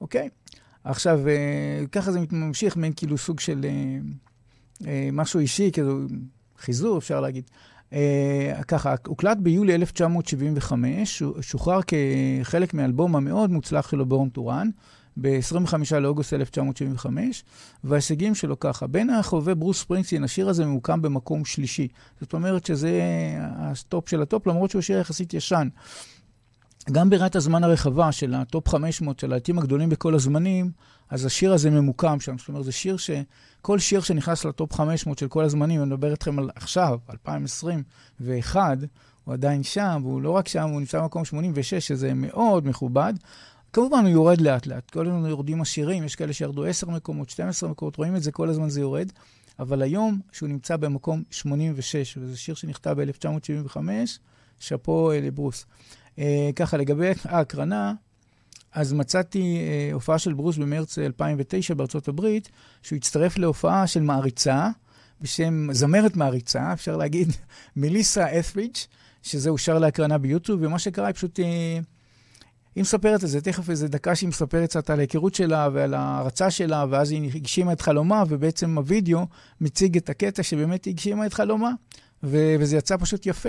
אוקיי? עכשיו, אה, ככה זה ממשיך, מעין כאילו סוג של אה, אה, משהו אישי, כאילו חיזור, אפשר להגיד. אה, ככה, הוקלט ביולי 1975, הוא שוחרר כחלק מהאלבום המאוד מוצלח שלו באון טורן, ב-25 לאוגוסט 1975, וההישגים שלו ככה, בין החובבי ברוס ספרינגסטין, השיר הזה ממוקם במקום שלישי. זאת אומרת שזה הטופ של הטופ, למרות שהוא שיר יחסית ישן. גם בראיית הזמן הרחבה של הטופ 500, של הלהיטים הגדולים בכל הזמנים, אז השיר הזה ממוקם שם. זאת אומרת, זה שיר ש... כל שיר שנכנס לטופ 500 של כל הזמנים, אני מדבר איתכם על עכשיו, 2021, הוא עדיין שם, והוא לא רק שם, הוא נמצא במקום 86, שזה מאוד מכובד. כמובן, הוא יורד לאט-לאט. כל הזמן יורדים השירים, יש כאלה שירדו 10 מקומות, 12 מקומות, רואים את זה, כל הזמן זה יורד. אבל היום, שהוא נמצא במקום 86, וזה שיר שנכתב ב-1975, שאפו אה, לברוס. אה, ככה, לגבי ההקרנה, אז מצאתי אה, הופעה של ברוס במרץ 2009 בארצות הברית, שהוא הצטרף להופעה של מעריצה, בשם זמרת מעריצה, אפשר להגיד, [LAUGHS] מליסה את'ריץ', שזה אושר להקרנה ביוטיוב, ומה שקרה, היא פשוט... אה, היא מספרת את זה, תכף איזה דקה שהיא מספרת קצת על ההיכרות שלה ועל ההרצה שלה, ואז היא הגשימה את חלומה, ובעצם הווידאו מציג את הקטע שבאמת היא הגשימה את חלומה, ו- וזה יצא פשוט יפה.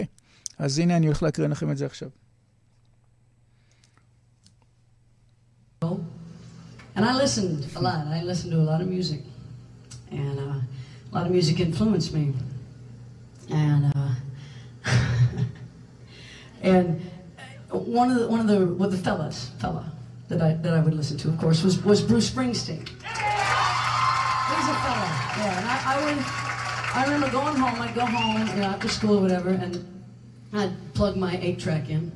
אז הנה, אני הולך להקרין לכם את זה עכשיו. And I listened a lot. I listened to a lot of music, and uh, a lot of music influenced me. And uh, [LAUGHS] and one of the one of the well, the fellas fella that I that I would listen to, of course, was was Bruce Springsteen. He's a fella, yeah. And I, I would I remember going home. I'd go home, you know, after school or whatever, and I'd plug my eight track in.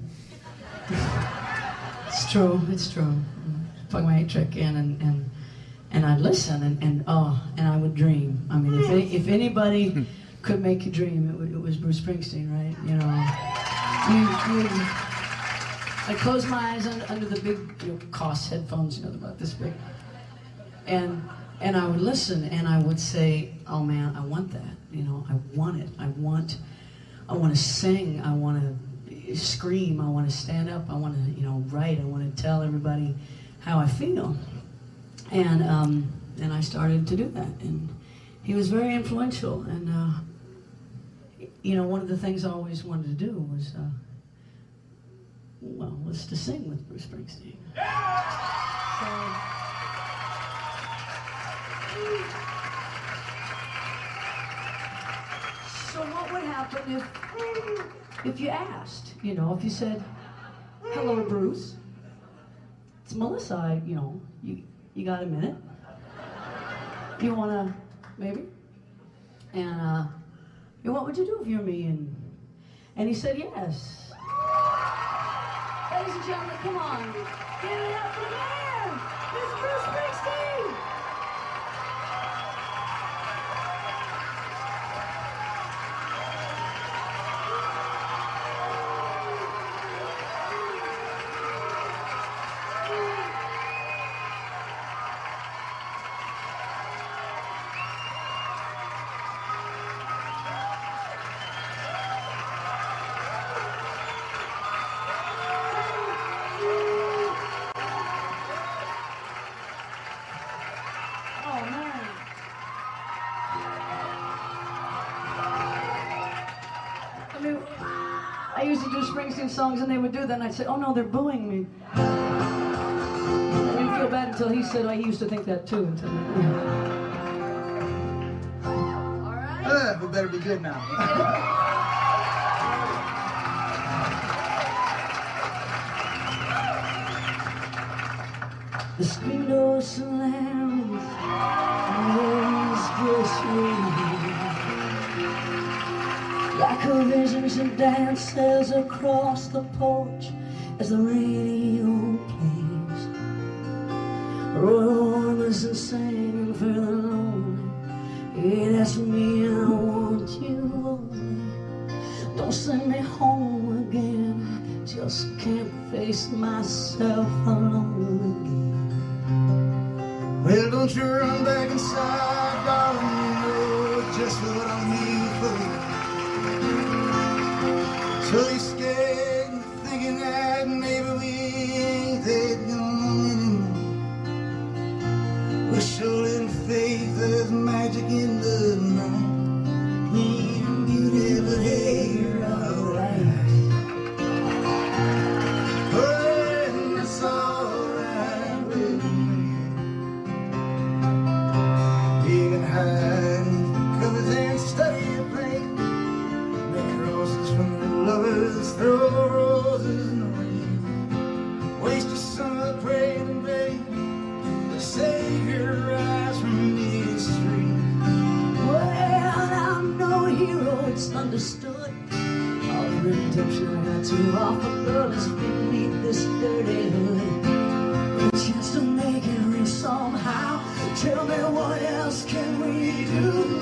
[LAUGHS] It's true. It's true. Plug track in and and and I'd listen and, and oh and I would dream. I mean, if any, if anybody [LAUGHS] could make you dream, it, it was Bruce Springsteen, right? You know, you, you, I'd close my eyes under, under the big you know, Koss headphones, you know, about this big, and and I would listen and I would say, oh man, I want that. You know, I want it. I want. I want to sing. I want to scream. I want to stand up. I want to, you know, write. I want to tell everybody how I feel. And um, and I started to do that. And he was very influential. And uh, you know, one of the things I always wanted to do was, uh, well, was to sing with Bruce Springsteen. So, So what would happen if if you asked, you know, if you said, "Hello, Bruce, it's Melissa. I, you know, you you got a minute? You wanna maybe?" And uh, "Yeah, what would you do if you're me? And and he said yes. Ladies and gentlemen, come on, give it up for the man, Mr. Bruce Springsteen. Songs and they would do that and I'd say, oh no, they're booing me. I didn't feel bad until he said, I used to think that too. Until All right. Uh, we better be good now. [LAUGHS] The screen door slams, and just Like a dances across the porch as the radio plays. Roy Orbison singing for the lonely. Yeah, that's me and I want you only. Don't send me home again. Just can't face myself alone your lovers, throw roses in the rain. Waste your summer praying in vain save your eyes from these streets. Well, I'm no hero, it's understood. All the redemption I got to offer, girl, is beneath this dirty hood. A chance to make it real somehow. Tell me what else can we do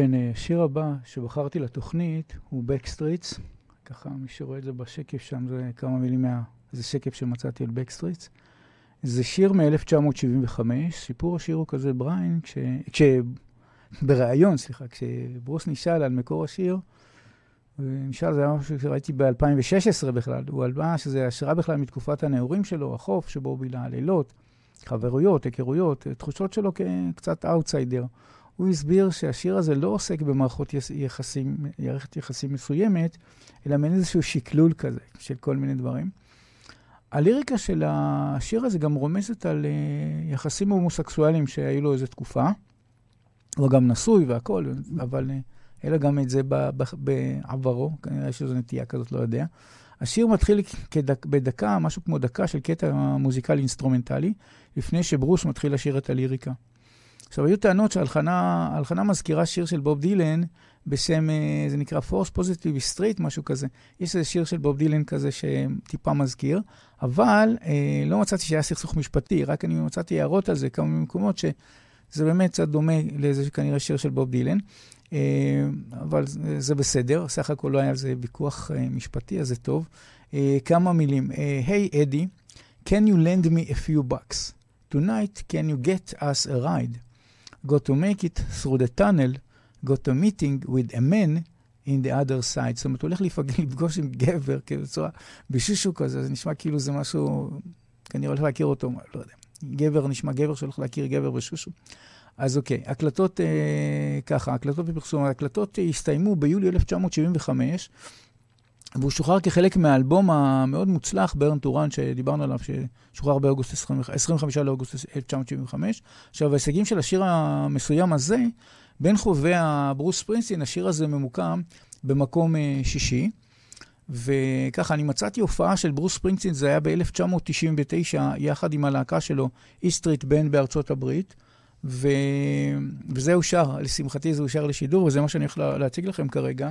כן, אה, השיר הבא שבחרתי לתוכנית הוא Backstreets. ככה, מי שרואה את זה בשקף שם, זה כמה מילים מה... זה שקף שמצאתי על Backstreets. זה שיר מ-1975, סיפור השיר הוא כזה, בריין, כש... כש... בריאיון, סליחה, כשברוס נשאל על מקור השיר, ונשאל, זה היה משהו שראיתי ב-2016 בכלל, הוא הלווה שזה השראה בכלל מתקופת הנעורים שלו, החוף שבו הוא בילה הלילות, חברויות, היכרויות, תחושות שלו כקצת אאוטסיידר. הוא הסביר שהשיר הזה לא עוסק במערכות יחסים, מערכת יחסים מסוימת, אלא מעין איזשהו שקלול כזה של כל מיני דברים. הליריקה של השיר הזה גם רומזת על אה, יחסים הומוסקסואליים שהיו לו איזו תקופה. הוא גם נשוי והכול, אבל אה, אלא גם את זה בעברו, כנראה שזו נטייה כזאת, לא יודע. השיר מתחיל כדק, בדקה, משהו כמו דקה של קטע מוזיקלי אינסטרומנטלי, לפני שברוס מתחיל לשיר את הליריקה. עכשיו, היו טענות שההלחנה מזכירה שיר של בוב דילן בשם, אה, זה נקרא Force Positive Street, משהו כזה. יש איזה שיר של בוב דילן כזה שטיפה מזכיר, אבל אה, לא מצאתי שהיה סכסוך משפטי, רק אני מצאתי הערות על זה כמה מקומות שזה באמת קצת דומה לאיזה שכנראה שיר של בוב דילן. אה, אבל זה, בסדר, סך הכל לא היה על זה ויכוח אה, משפטי, אז זה טוב. אה, כמה מילים. היי, hey, אדי, can you lend me a few bucks? Tonight, can you get us a ride? Got to make it through the tunnel, got a meeting with a man in the other side. זאת אומרת, הוא הולך לפג... [LAUGHS] לפגוש עם גבר, כאילו, בצורה, בשושו כזה, זה נשמע כאילו זה משהו, כנראה הולך להכיר אותו, לא יודע. גבר נשמע גבר שהולך להכיר גבר בשושו. אז אוקיי, הקלטות אה, ככה, הקלטות בפרסום, ההקלטות הסתיימו ביולי 1975, והוא שוחרר כחלק מהאלבום המאוד מוצלח, Born to Run, שדיברנו עליו, ששוחרר באוגוסט 25, 25 לאוגוסט 1975. עכשיו, ההישגים של השיר המסוים הזה, בין חובבי הברוס ספרינסטין, השיר הזה ממוקם במקום אה, שישי. וככה, אני מצאתי הופעה של ברוס ספרינגסטין, זה היה ב-1999, יחד עם הלהקה שלו, E Street Band בארצות הברית, ו... וזה אושר, לשמחתי זה אושר לשידור, וזה מה שאני הולך לה... להציג לכם כרגע.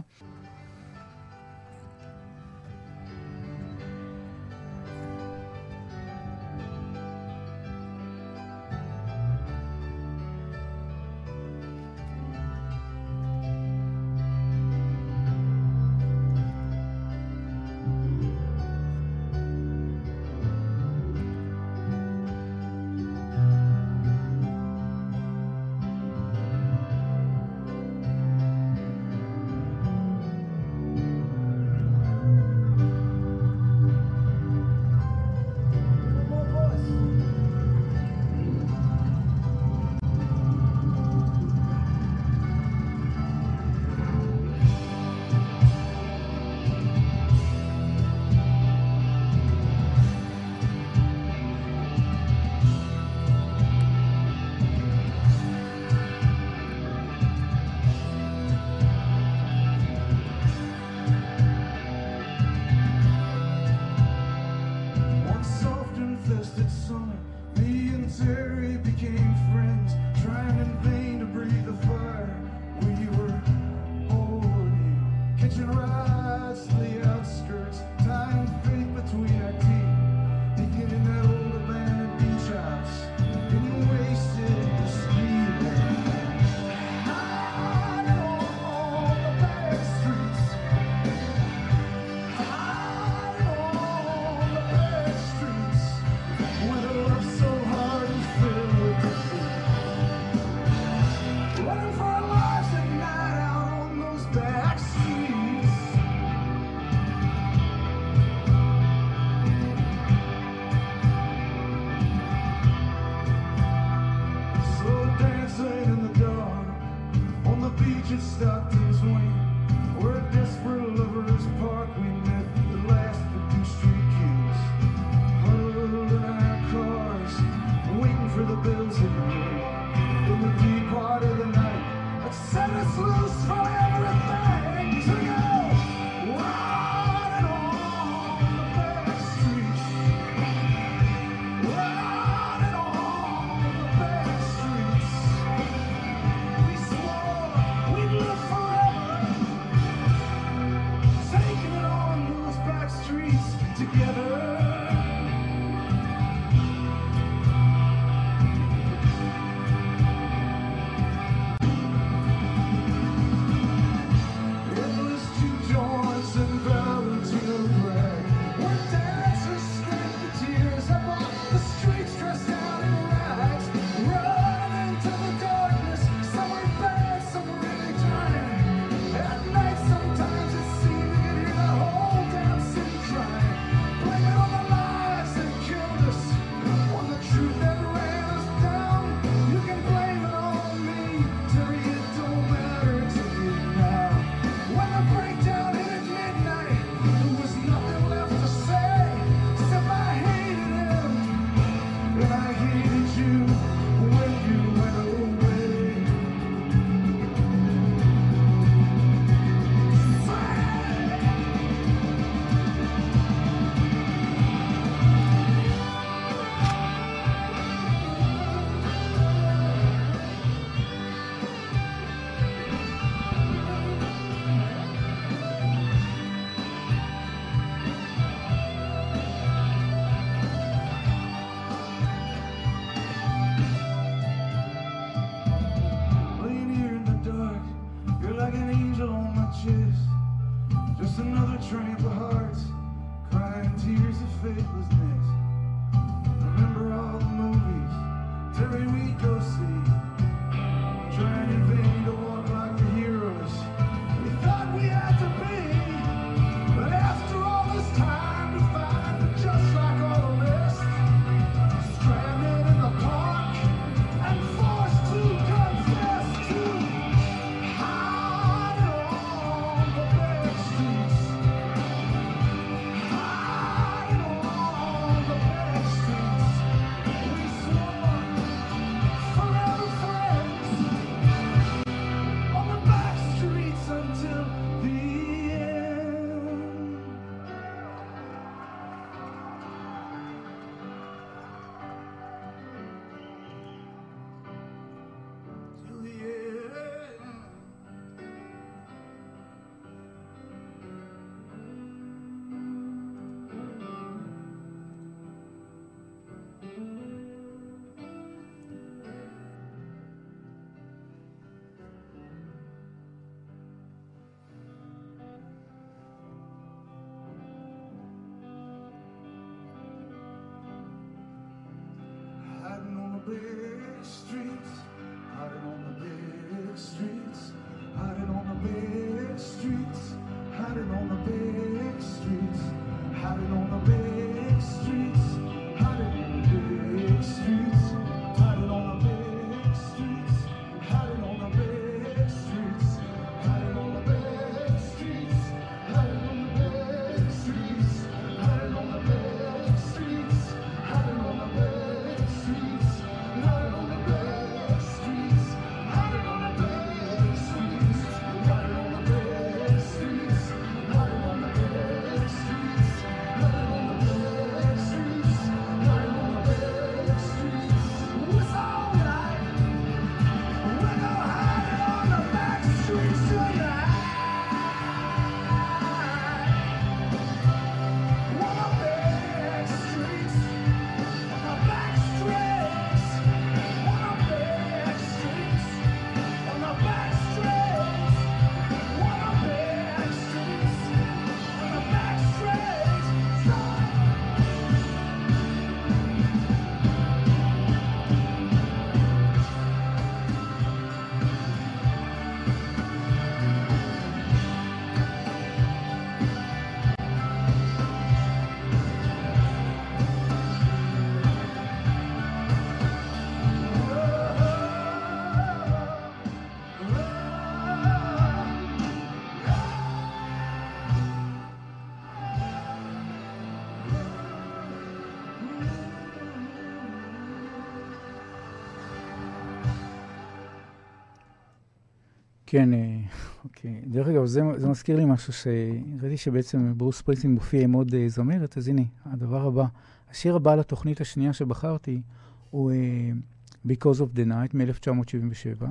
כן, אה, אוקיי. דרך אגב, זה, זה מזכיר לי משהו שראיתי שבעצם ברוס ספרינגסטין מופיע עם עוד אה, זמרת, אז הנה, הדבר הבא. השיר הבא לתוכנית השנייה שבחרתי הוא uh, Because of the Night מ-1977.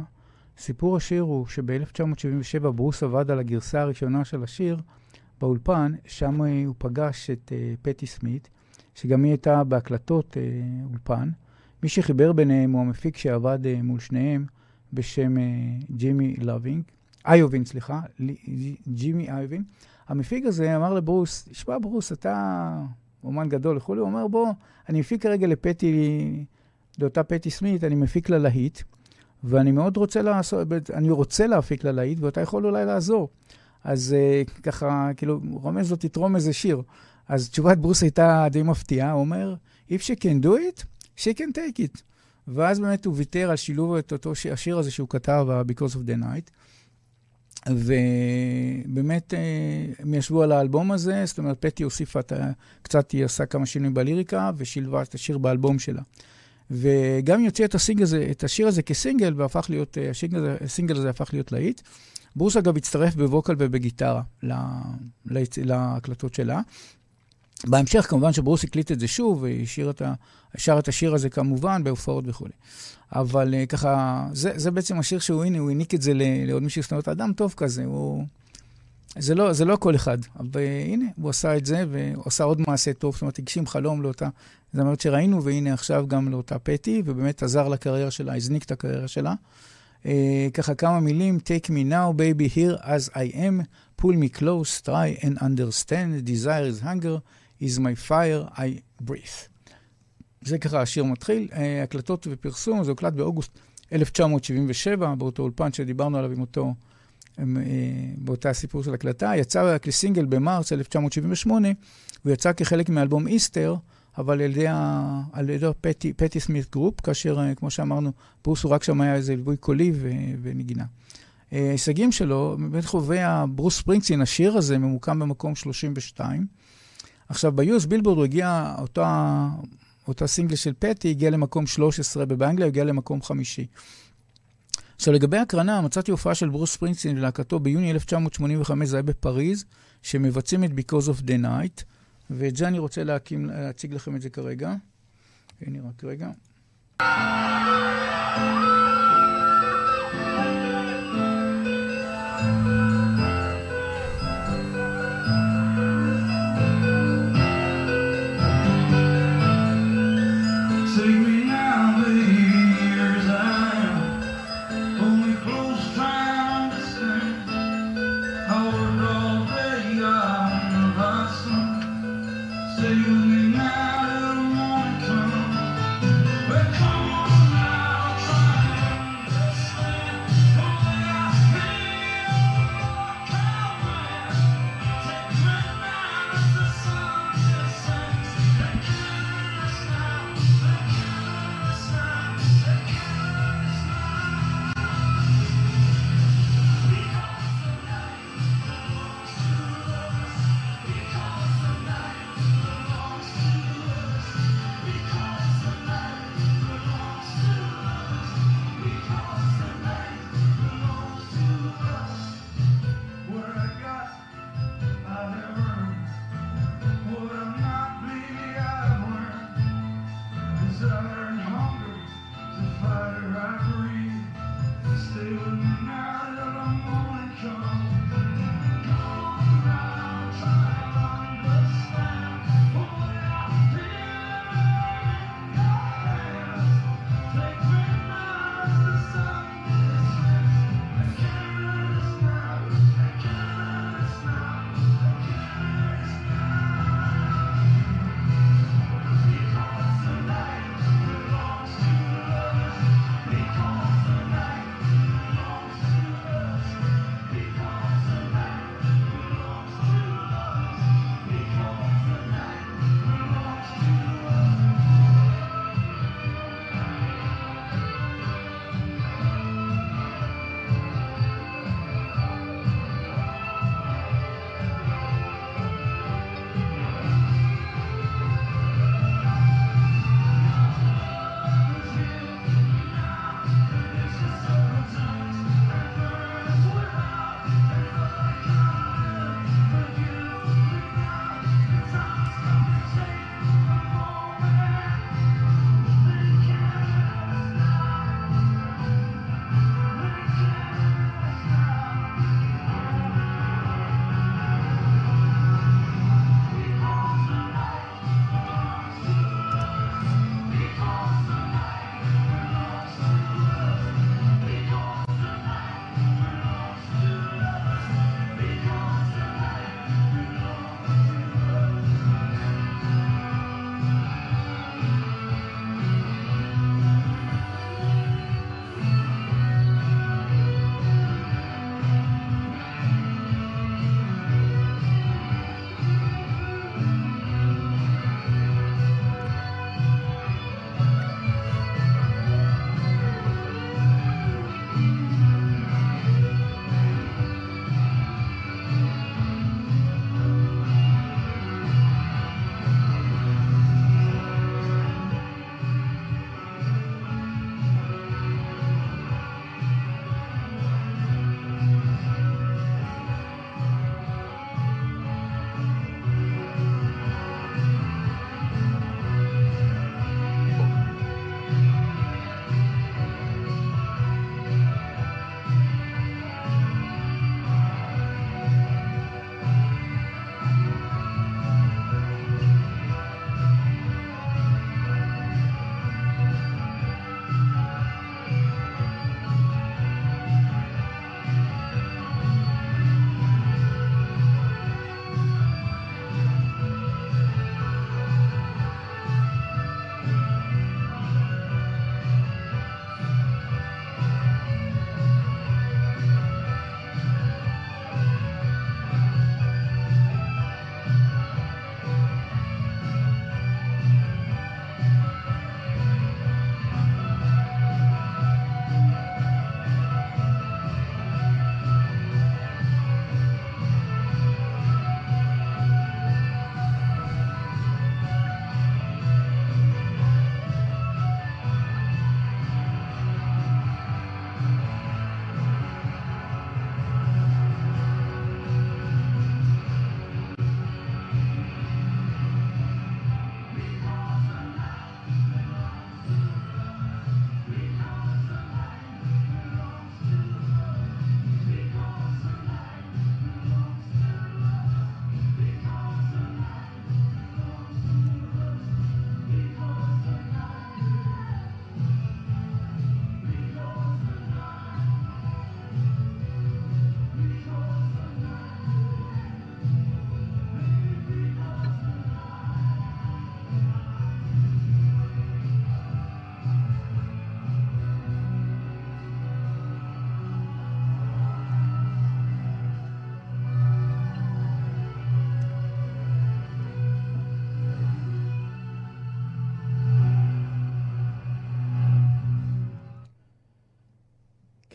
סיפור השיר הוא שב-1977 ברוס עבד על הגרסה הראשונה של השיר באולפן, שם uh, הוא פגש את uh, פטי סמית, שגם היא הייתה בהקלטות uh, אולפן. מי שחיבר ביניהם הוא המפיק שעבד אה, מול שניהם, בשם אה, ג'ימי לווינג, איובין, סליחה, לי- ג'ימי איובין. המפיק הזה אמר לברוס, תשמע ברוס, אתה אומן גדול וכולי, הוא אומר, בוא, אני מפיק כרגע לפטי, לאותה פטי סמית, אני מפיק לה להיט, ואני מאוד רוצה לעשות, אני רוצה להפיק לה להיט, ואתה יכול אולי לעזור. אז אה, ככה, כאילו, רומז לו, תתרום איזה שיר. אז תשובת ברוס הייתה די מפתיעה, הוא אומר, If she can do it, she can take it. ואז באמת הוא ויתר על שילוב את אותו. השיר הזה שהוא כתב, ה-Because of the Night. ובאמת אה, הם ישבו על האלבום הזה, זאת אומרת, פטי הוסיפה את ה... קצת, היא עשה כמה שינויים בליריקה, ושילבה את השיר באלבום שלה. וגם היא הוציאה את, הזה, את השיר הזה כסינגל, והפך להיות, אה, השינגל הזה, הסינגל הזה הפך להיות להיט. ברוס אגב הצטרף בווקל ובגיטרה לה, לה, להקלטות שלה. בהמשך כמובן שברוס הקליט את זה שוב, והשאיר את ה... שר את השיר הזה כמובן בהופעות וכולי. אבל uh, ככה, זה, זה בעצם השיר שהוא, הנה, הוא העניק את זה לעוד מישהו, זאת אומרת, אדם טוב כזה, הוא... זה לא, זה לא כל אחד, אבל הנה, הוא עשה את זה, והוא עשה עוד מעשה טוב, זאת אומרת, הגשים חלום לאותה זמרת שראינו, והנה עכשיו גם לאותה פטי, ובאמת עזר לקריירה שלה, הזניק את הקריירה שלה. אה, ככה כמה מילים, Take me now, baby, here as I am, pull me close, try and understand, desire is hunger, is my fire I breathe. זה ככה השיר מתחיל. אה, הקלטות ופרסום, זה הוקלט באוגוסט 1977, באותו אולפן שדיברנו עליו עם אותו, עם, אה, באותה סיפור של הקלטה. יצא כסינגל במרץ 1978, הוא יצא כחלק מאלבום Easter, אבל על ידי, ה- על ידי הפטי, Patti Smith Group, כאשר, אה, כמו שאמרנו, ברוס הוא רק שם היה איזה ליווי קולי ו, ונגינה. ההישגים שלו, באמת חווה ברוס ספרינגסטין, השיר הזה ממוקם במקום 32. עכשיו, ב-US בילבורד הוא הגיע, אותה, אותה סינגל של פטי הגיע למקום 13, ובאנגליה הגיע למקום חמישי. עכשיו, לגבי הקרנה, מצאתי הופעה של ברוס ספרינגסטין ולהקתו ביוני 1985, זה היה בפריז, שמבצעים את Because of the Night, ואת זה אני רוצה להקים, להציג לכם את זה כרגע. הנה רק רגע.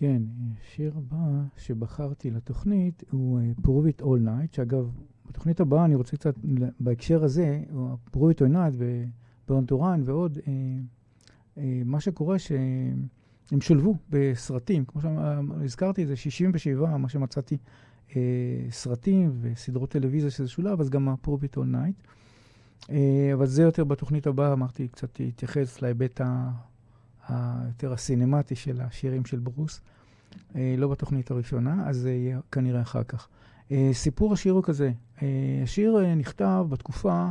כן, השיר הבא שבחרתי לתוכנית הוא אה, Prove It All Night, שאגב, בתוכנית הבאה אני רוצה קצת, בהקשר הזה, Prove It All Night וברן טורן ועוד, אה, אה, מה שקורה שהם שולבו בסרטים, כמו שהזכרתי, זה 67, מה שמצאתי, אה, סרטים וסדרות טלוויזיה שזה שולב, אז גם ה-Prove It All Night. אה, אבל זה יותר בתוכנית הבאה, אמרתי, קצת להתייחס להיבט ה... היותר הסינמטי של השירים של ברוס, אה, לא בתוכנית הראשונה, אז זה יהיה כנראה אחר כך. אה, סיפור השיר הוא כזה, אה, השיר נכתב בתקופה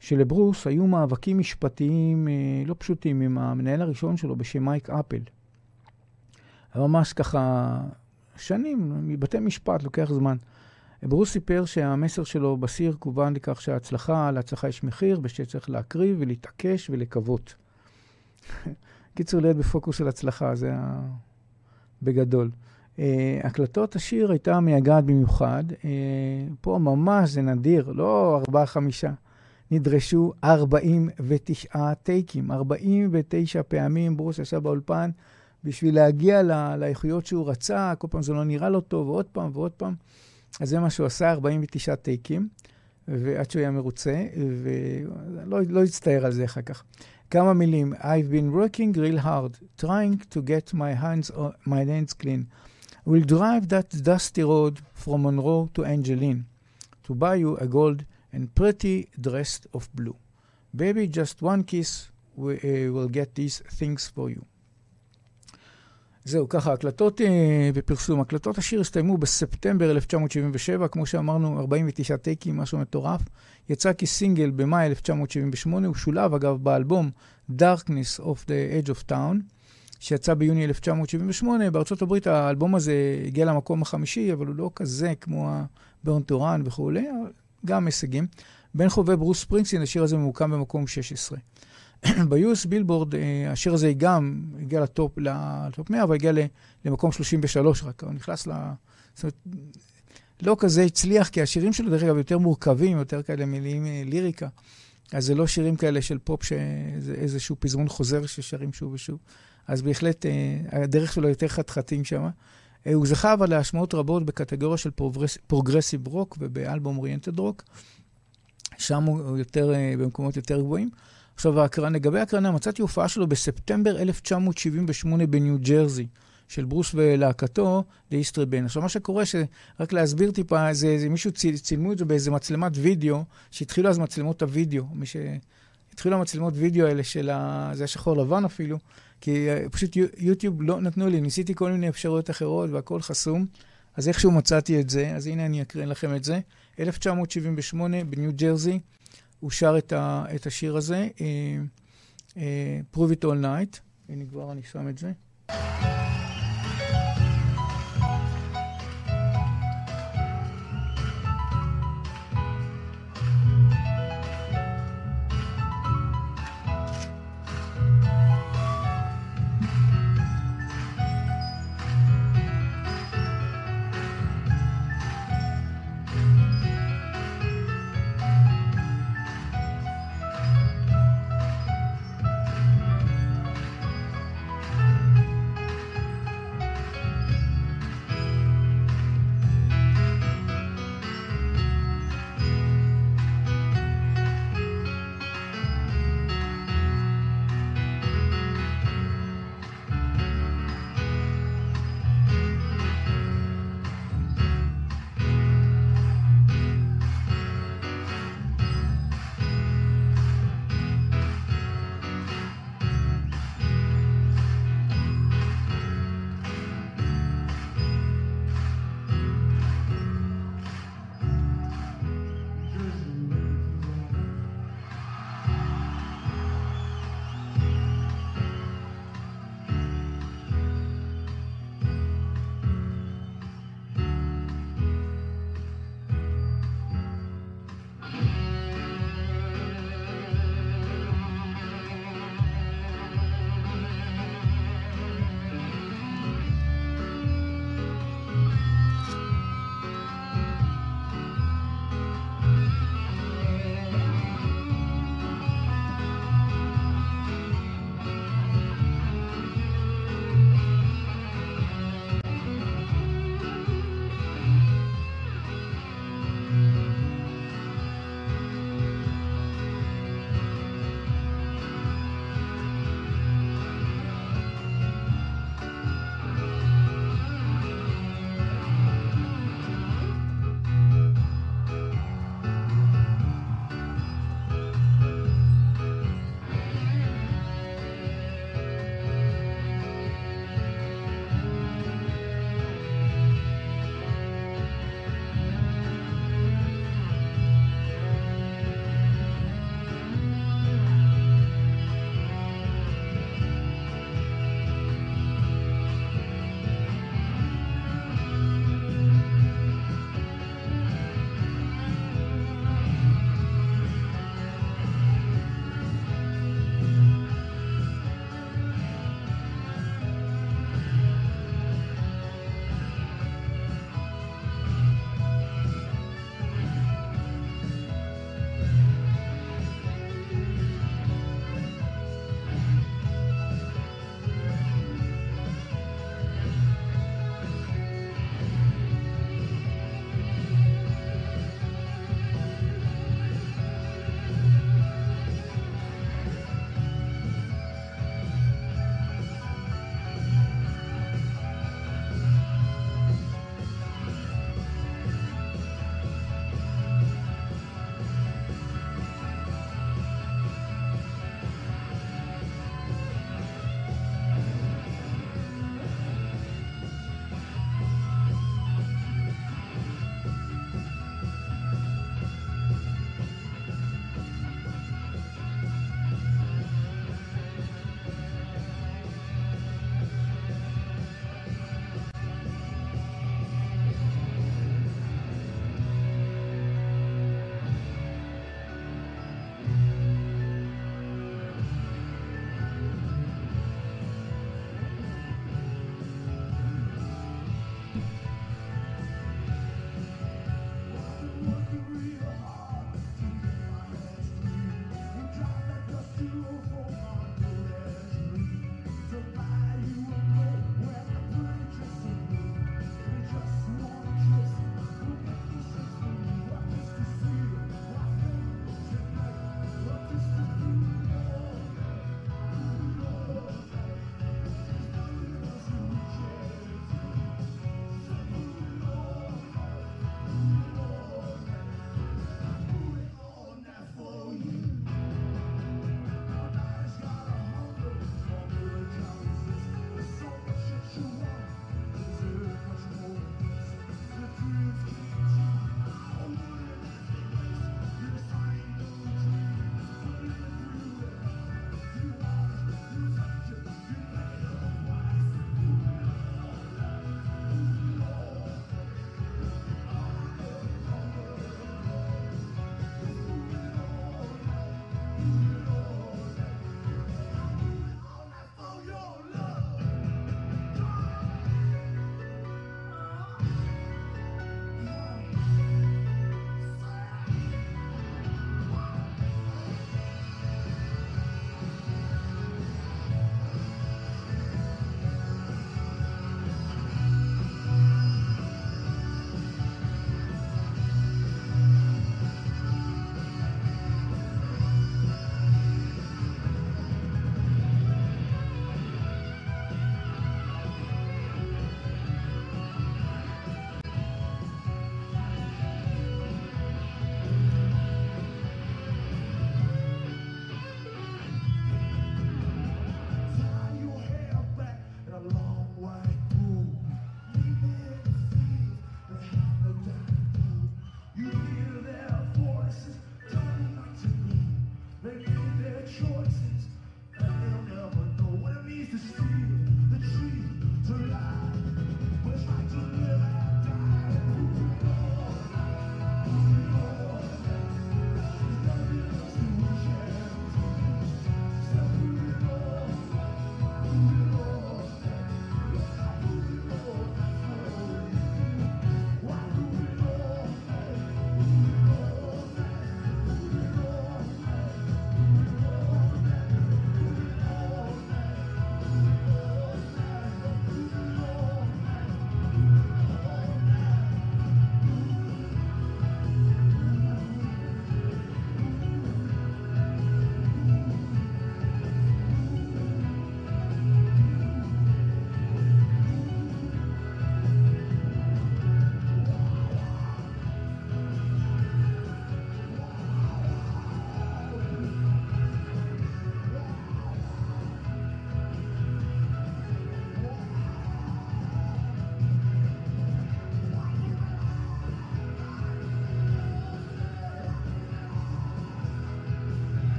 שלברוס היו מאבקים משפטיים לא פשוטים עם המנהל הראשון שלו בשם מייק אפל. ממש ככה שנים, מבתי משפט, לוקח זמן. ברוס סיפר שהמסר שלו בסיר כוון לכך שההצלחה, להצלחה יש מחיר, ושצריך להקריב ולהתעקש ולקוות. קיצור, להיות בפוקוס של הצלחה, זה ה... בגדול. Uh, הקלטות השיר הייתה מייגעת במיוחד. Uh, פה ממש זה נדיר, לא ארבעה-חמישה. נדרשו 49 טייקים, 49 פעמים ברוס ישב באולפן בשביל להגיע ל- לאיכויות שהוא רצה, כל פעם זה לא נראה לו טוב, ועוד פעם ועוד פעם. אז זה מה שהוא עשה, 49 טייקים, ועד שהוא היה מרוצה, ולא לא הצטער על זה אחר כך. כמה מילים. I've been working real hard, trying to get my hands, my hands clean. We'll drive that dusty road from Monroe to Angeline to buy you a gold and pretty dressed of blue. Baby, just one kiss we, uh, will get these things for you. זהו, ככה, הקלטות אה, ופרסום. הקלטות השיר הסתיימו בספטמבר 1977, כמו שאמרנו, 49 טייקים, משהו מטורף. יצא כסינגל במאי 1978, הוא שולב אגב באלבום Darkness of the Edge of Town, שיצא ביוני 1978. בארצות הברית האלבום הזה הגיע למקום החמישי, אבל הוא לא כזה כמו ה Born to Run וכולי, גם הישגים. בין חובבי ברוס ספרינגסטין, השיר הזה ממוקם במקום 16. [CLEARS THROAT] ב-US בילבורד, השיר הזה גם הגיע ל top, ל top 100, אבל הגיע למקום 33 רק, הוא נכנס ל... זאת אומרת, לא כזה הצליח, כי השירים שלו, דרך אגב, יותר מורכבים, יותר כאלה מילים ליריקה. אז זה לא שירים כאלה של פופ, שזה איזשהו פזמון חוזר ששרים שוב ושוב. אז בהחלט, הדרך שלו יותר חתחתים שם. הוא זכה אבל להשמעות רבות בקטגוריה של progressive rock וב album oriented rock. שם הוא יותר, במקומות יותר גבוהים. עכשיו, ההקרנה, לגבי ההקרנה, מצאתי הופעה שלו בספטמבר 1978 בניו ג'רזי, של ברוס ולהקתו, לאיסטרי בן. עכשיו, מה שקורה, שרק להסביר טיפה, זה, זה מישהו ציל, צילמו את זה באיזה מצלמת וידאו, שהתחילו אז מצלמות הוידאו. מי שהתחילו המצלמות וידאו האלה של ה... זה היה שחור לבן אפילו, כי פשוט יוטיוב לא נתנו לי, ניסיתי כל מיני אפשרויות אחרות והכל חסום. אז איכשהו מצאתי את זה, אז הנה אני אקריא לכם את זה. 1978 בניו ג'רזי. הוא שר את, ה, את השיר הזה, uh, uh, Prove It All Night. הנה כבר אני שם את זה.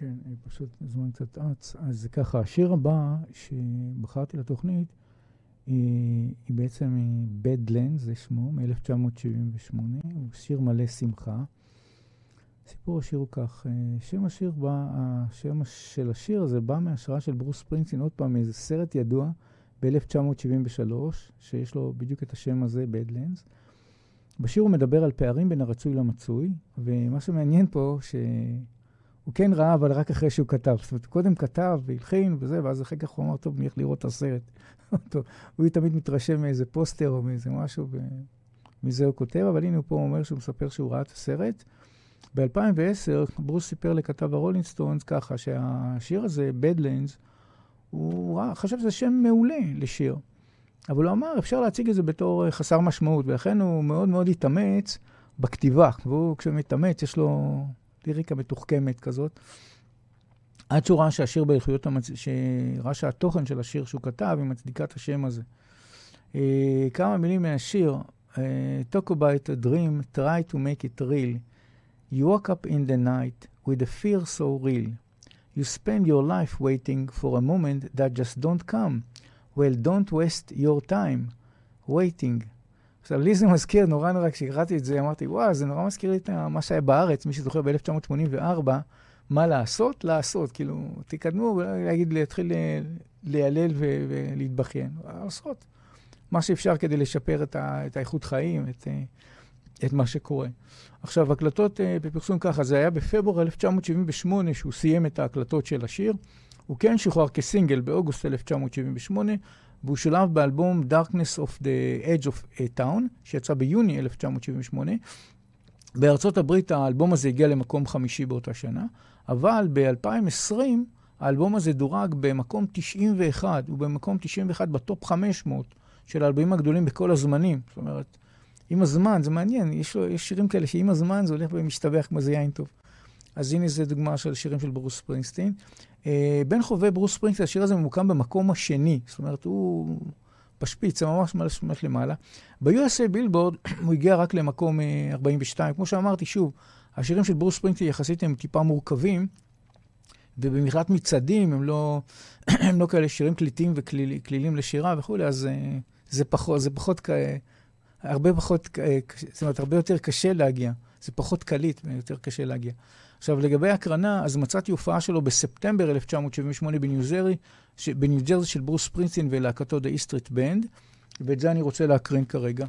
כן, אה, פשוט הזמן קצת אץ. אז ככה, השיר הבא שבחרתי לתוכנית, היא, היא בעצם אה, Badlands, זה שמו, מ-1978, הוא שיר מלא שמחה. סיפור השיר הוא כך, אה, שם השיר בא, השם של השיר הזה בא מהשראה של ברוס פרינגסטין, עוד פעם, מאיזה סרט ידוע ב-1973, שיש לו בדיוק את השם הזה, Badlands. בשיר הוא מדבר על פערים בין הרצוי למצוי, ומה שמעניין פה, שהוא כן ראה, אבל רק אחרי שהוא כתב. זאת אומרת, קודם כתב והלחין וזה, ואז אחר כך הוא אמר, טוב, הולך לראות את הסרט. [LAUGHS] הוא תמיד מתרשם מאיזה פוסטר או מאיזה משהו, ומזה הוא כותב, אבל הנה הוא פה אומר שהוא מספר שהוא ראה את הסרט. ב-2010, ברוס סיפר לכתב הרולינג סטונס ככה, שהשיר הזה, Badlands, הוא ראה, חשב שזה שם מעולה לשיר. אבל הוא אמר, אפשר להציג את זה בתור אה, חסר משמעות, ולכן הוא מאוד מאוד התאמץ בכתיבה. והוא, כשהוא מתאמץ, יש לו ליריקה מתוחכמת כזאת. עד שהוא ראה שהשיר באיכויות, המצ... שראה שהתוכן של השיר שהוא כתב, היא מצדיקה את השם הזה. Uh, כמה מילים מהשיר, uh, Talk about a dream, try to make it real. You woke up in the night with a fear so real. You spend your life waiting for a moment that just don't come. Well, don't waste your time waiting. עכשיו, לי זה מזכיר, נורא נורא, כשקראתי את זה, אמרתי, וואו, זה נורא מזכיר לי את מה שהיה בארץ, מי שזוכר ב-1984, מה לעשות? לעשות. כאילו, תקדמו, להגיד, להתחיל להיעלל ולהתבכיין. לעשות מה שאפשר כדי לשפר את, ה, את האיכות חיים, את, את מה שקורה. עכשיו, הקלטות בפרסום ככה, זה היה בפברואר 1978 שהוא סיים את ההקלטות של השיר. הוא כן שוחרר כסינגל באוגוסט 1978, והוא שולב באלבום Darkness of the Edge of a Town, שיצא ביוני 1978. בארצות הברית האלבום הזה הגיע למקום חמישי באותה שנה, אבל ב-2020 האלבום הזה דורג במקום 91, הוא במקום 91 בטופ 500 של האלבומים הגדולים בכל הזמנים. זאת אומרת, עם הזמן, זה מעניין, יש, לו, יש שירים כאלה שעם הזמן זה הולך ומשתבח כמו זה יין טוב. אז הנה זה דוגמה של שירים של ברוס ספרינגסטין. אה, בין חובבי ברוס ספרינגסטין, השיר הזה ממוקם במקום השני. זאת אומרת, הוא בשפיץ, זה ממש ממש למעלה. ב-USA בילבורד [COUGHS] הוא הגיע רק למקום אה, 42. כמו שאמרתי, שוב, השירים של ברוס ספרינגסטין יחסית הם טיפה מורכבים, ובמכלת מצעדים הם לא, [COUGHS] הם לא כאלה שירים קליטים וכלילים לשירה וכולי, אז אה, זה פחות, זה פחות, הרבה פחות, זאת אומרת, הרבה יותר קשה להגיע. זה פחות קליט ויותר קשה להגיע. עכשיו, לגבי הקרנה, אז מצאתי הופעה שלו בספטמבר 1978 בניו זרי, בניו ג'רזי של ברוס פרינסטין ולהקתו E Street Band, ואת זה אני רוצה להקרין כרגע.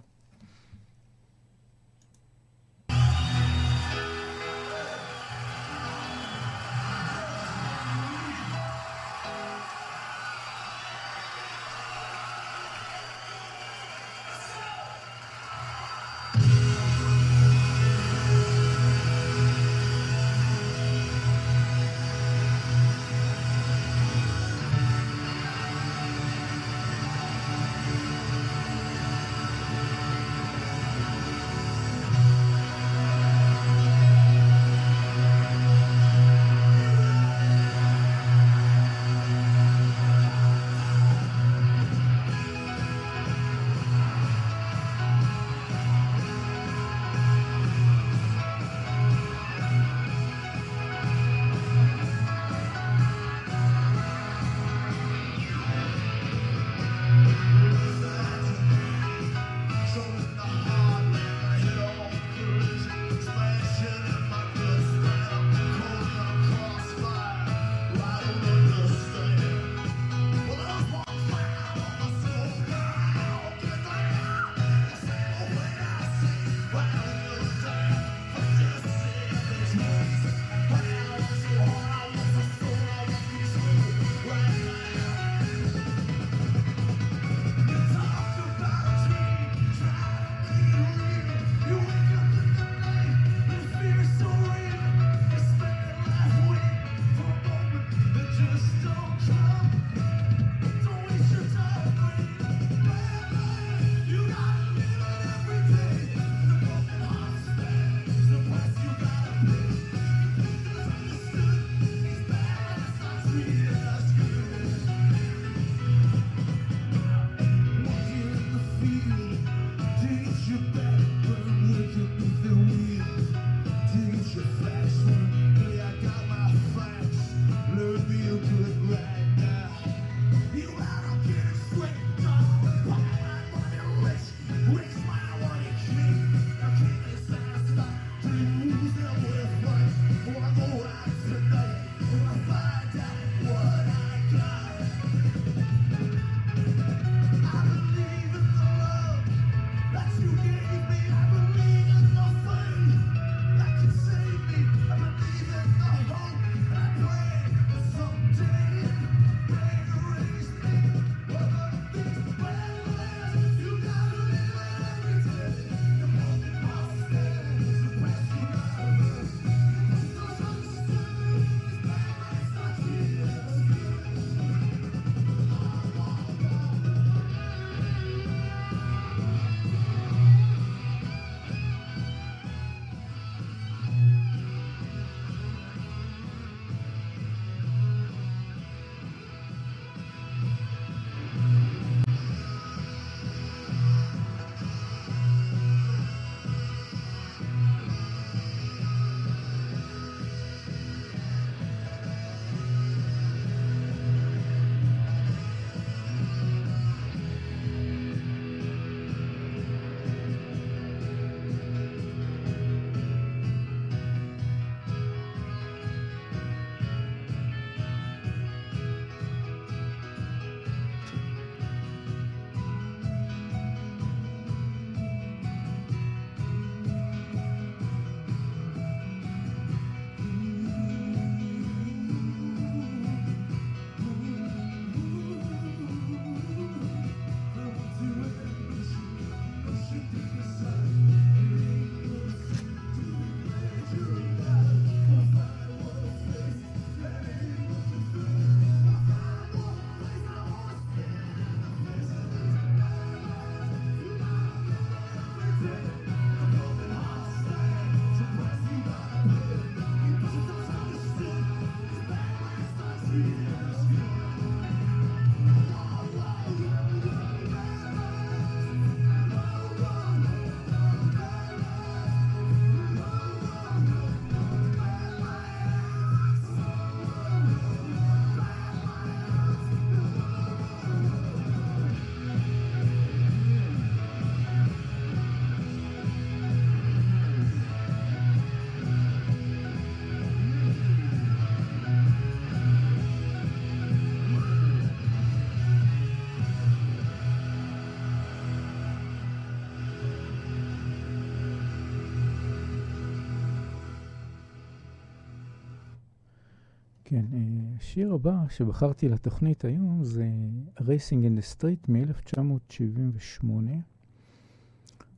כן, אה, השיר הבא שבחרתי לתוכנית היום זה Racing in the Street מ-1978.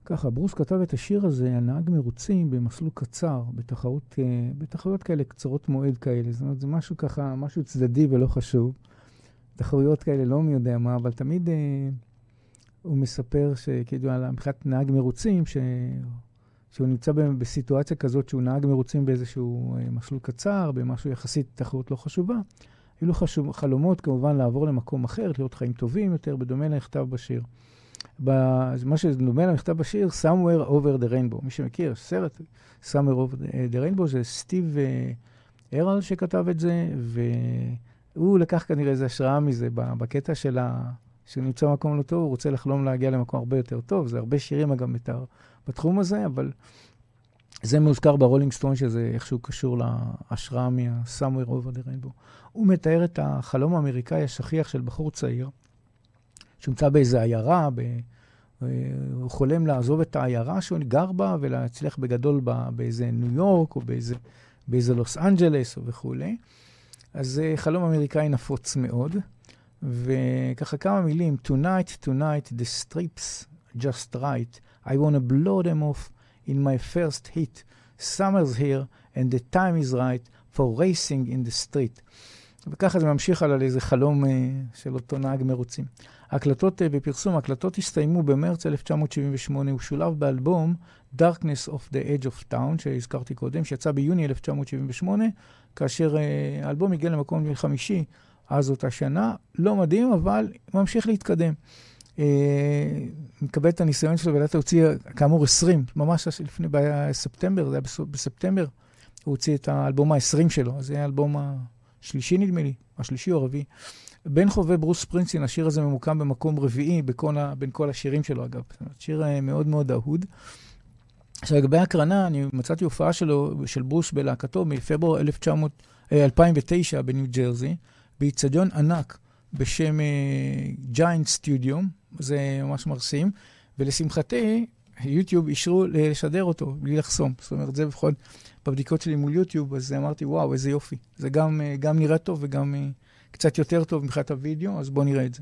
ככה, ברוס כתב את השיר הזה על נהג מרוצים במסלול קצר, בתחרות, אה, בתחרויות כאלה קצרות מועד כאלה. זאת אומרת, זה משהו ככה, משהו צדדי ולא חשוב. תחרויות כאלה, לא מי יודע מה, אבל תמיד אה, הוא מספר שכאילו מבחינת נהג מרוצים, ש... שהוא נמצא בסיטואציה כזאת שהוא נהג מרוצים באיזשהו אה, מסלול קצר, במשהו יחסית תחרות לא חשובה. היו לו חשוב, חלומות כמובן לעבור למקום אחר, להיות חיים טובים יותר, בדומה לנכתב בשיר. מה שדומה לנכתב בשיר, Somewhere Over the Rainbow. מי שמכיר, סרט Somewhere Over the Rainbow זה סטיב אה, הרל שכתב את זה, והוא לקח כנראה איזו השראה מזה בקטע של ה... שהוא נמצא במקום לא טוב, הוא רוצה לחלום להגיע למקום הרבה יותר טוב. זה הרבה שירים אגב מתאר בתחום הזה, אבל זה מוזכר ברולינג סטון, שזה איכשהו קשור להשראה מה-Somewhere Over the Rainbow. הוא מתאר את החלום האמריקאי השכיח של בחור צעיר, שנמצא באיזו עיירה, ב... אה, הוא חולם לעזוב את העיירה שהוא גר בה ולהצליח בגדול ב... באיזה ניו יורק או באיזה, באיזה לוס אנג'לס וכולי. אז זה חלום אמריקאי נפוץ מאוד. וככה כמה מילים, Tonight, tonight, the strips just right. I want to blow them off in my first hit. Summer's here and the time is right for racing in the street. וככה זה ממשיך על איזה חלום uh, של אותו נהג מרוצים. ההקלטות uh, בפרסום, ההקלטות הסתיימו במרץ 1978, הוא שולב באלבום Darkness of the Edge of Town, שהזכרתי קודם, שיצא ביוני 1978, כאשר uh, האלבום הגיע למקום חמישי אז אותה שנה. לא מדהים, אבל ממשיך להתקדם. אה, מקבל את הניסיון שלו ולאט הוציא, כאמור, 20, ממש לפני, בספטמבר, זה היה בספטמבר, הוא הוציא את האלבום ה-20 שלו, אז זה היה האלבום השלישי נדמה לי, השלישי או הרביעי. בין חובבי ברוס ספרינגסטין, השיר הזה ממוקם במקום רביעי בכל ה, בין כל השירים שלו, אגב. זאת אומרת, שיר אה, מאוד מאוד אהוד. עכשיו, לגבי הקרנה, אני מצאתי הופעה שלו, של ברוס בלהקתו מפברואר 1900, אה, 2009 בניו ג'רזי, באיצטדיון ענק בשם ג'יינט סטודיום, זה ממש מרשים, ולשמחתי, יוטיוב אישרו לשדר אותו בלי לחסום. זאת אומרת, זה לפחות בבדיקות שלי מול יוטיוב, אז אמרתי, וואו, איזה יופי. זה גם, אה, גם נראה טוב וגם אה, קצת יותר טוב מבחינת הוידאו, אז בואו נראה את זה.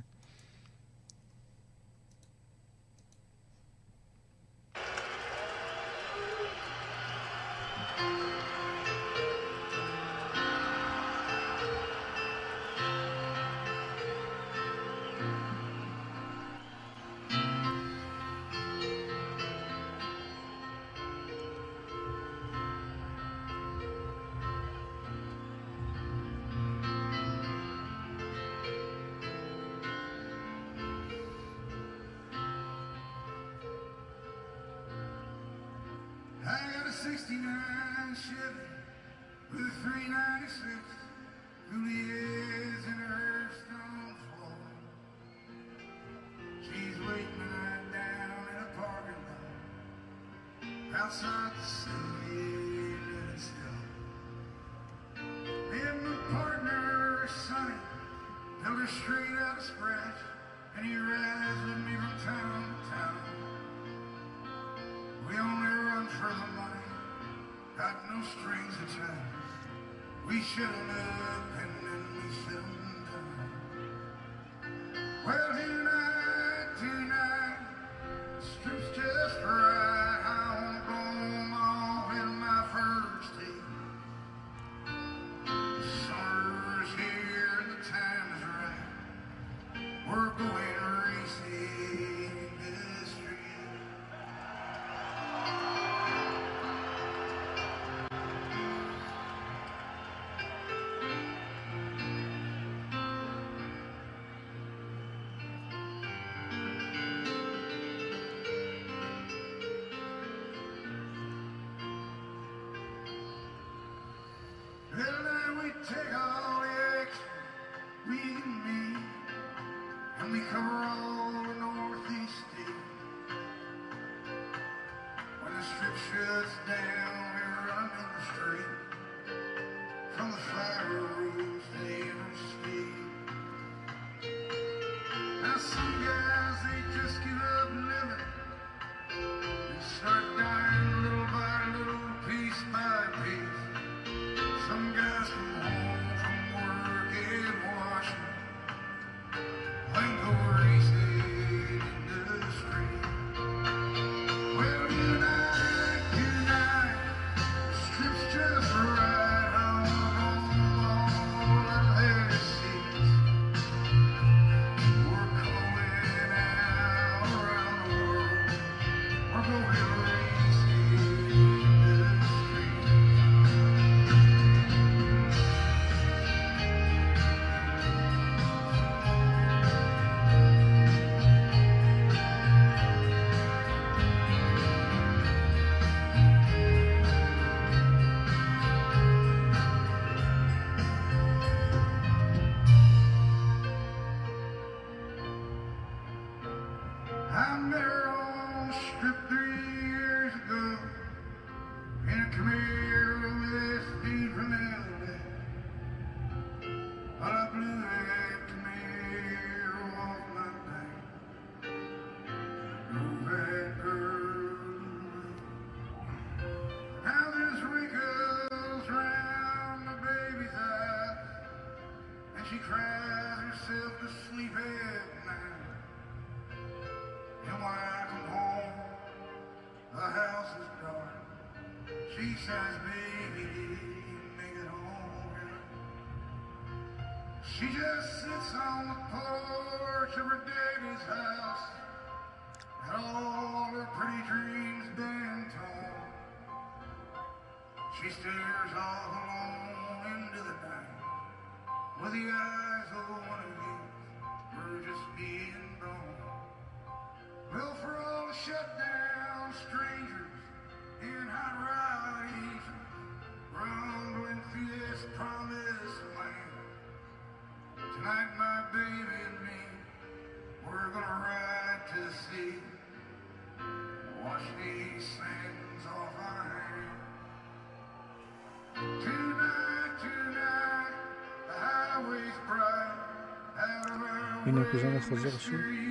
that shuts down the street from the fire. Of our הנה,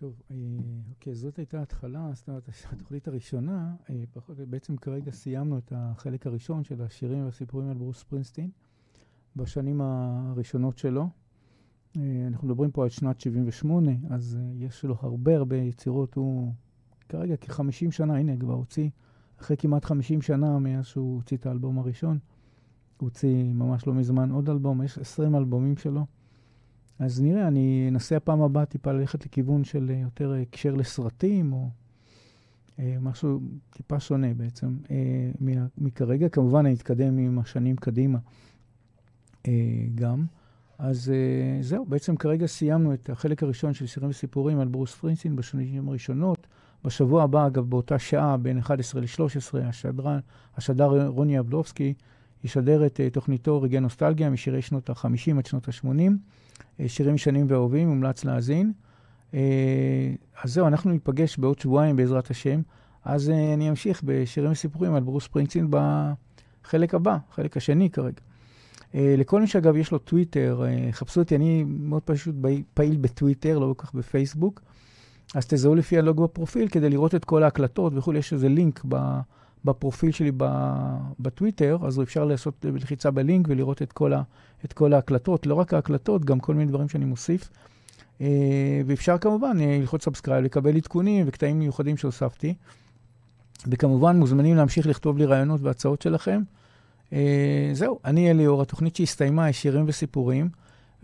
טוב, אה, אוקיי, זאת הייתה ההתחלה, זאת אומרת, [LAUGHS] התוכנית הראשונה, אה, בעצם כרגע סיימנו את החלק הראשון של השירים והסיפורים על ברוס פרינסטין, בשנים הראשונות שלו. אה, אנחנו מדברים פה על שנת 78, אז יש לו הרבה הרבה יצירות, הוא כרגע כ-50 שנה, הנה, כבר הוציא, אחרי כמעט 50 שנה מאז שהוא הוציא את האלבום הראשון, הוא הוציא ממש לא מזמן עוד אלבום, יש 20 אלבומים שלו. אז נראה, אני אנסה הפעם הבאה טיפה ללכת לכיוון של אה, יותר הקשר לסרטים, או אה, משהו טיפה שונה בעצם אה, מכרגע. כמובן, אני אתקדם עם השנים קדימה אה, גם. אז אה, זהו, בעצם כרגע סיימנו את החלק הראשון של שירים וסיפורים על ברוס פרינסטין בשנים הראשונות. בשבוע הבא, אגב, באותה שעה, בין 11 ל-13, השדר, רוני אבדובסקי ישדר את אה, תוכניתו רגעי נוסטלגיה משירי שנות ה-50 עד שנות ה-80. אה, שירים ישנים ואהובים, מומלץ להאזין. אה, אז זהו, אנחנו ניפגש בעוד שבועיים בעזרת השם. אז אני אמשיך בשירים וסיפורים על ברוס פרינגסטין בחלק הבא, חלק השני כרגע. לכל מי שאגב יש לו טוויטר, חפשו אותי, אני מאוד פשוט פעיל בטוויטר, לא כל כך בפייסבוק. אז תזהו לפי הלוג בפרופיל כדי לראות את כל ההקלטות וכולי, יש איזה לינק ב, בפרופיל שלי בטוויטר, אז אפשר לעשות לחיצה בלינק ולראות את כל, ה, את כל ההקלטות, לא רק ההקלטות, גם כל מיני דברים שאני מוסיף. אה, ואפשר כמובן אה, ללחוץ subscribe, לקבל עדכונים וקטעים מיוחדים שהוספתי. וכמובן מוזמנים להמשיך לכתוב לי רעיונות והצעות שלכם. אה, זהו, אני אליאור, התוכנית שהסתיימה היא שירים וסיפורים,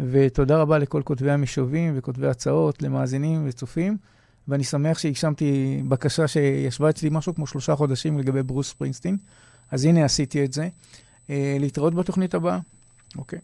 ותודה רבה לכל כותבי המשובים וכותבי הצעות, למאזינים וצופים, ואני שמח שהגשמתי בקשה שישבה אצלי משהו כמו שלושה חודשים לגבי ברוס ספרינסטין, אז הנה עשיתי את זה. אה, להתראות בתוכנית הבאה. אוקיי.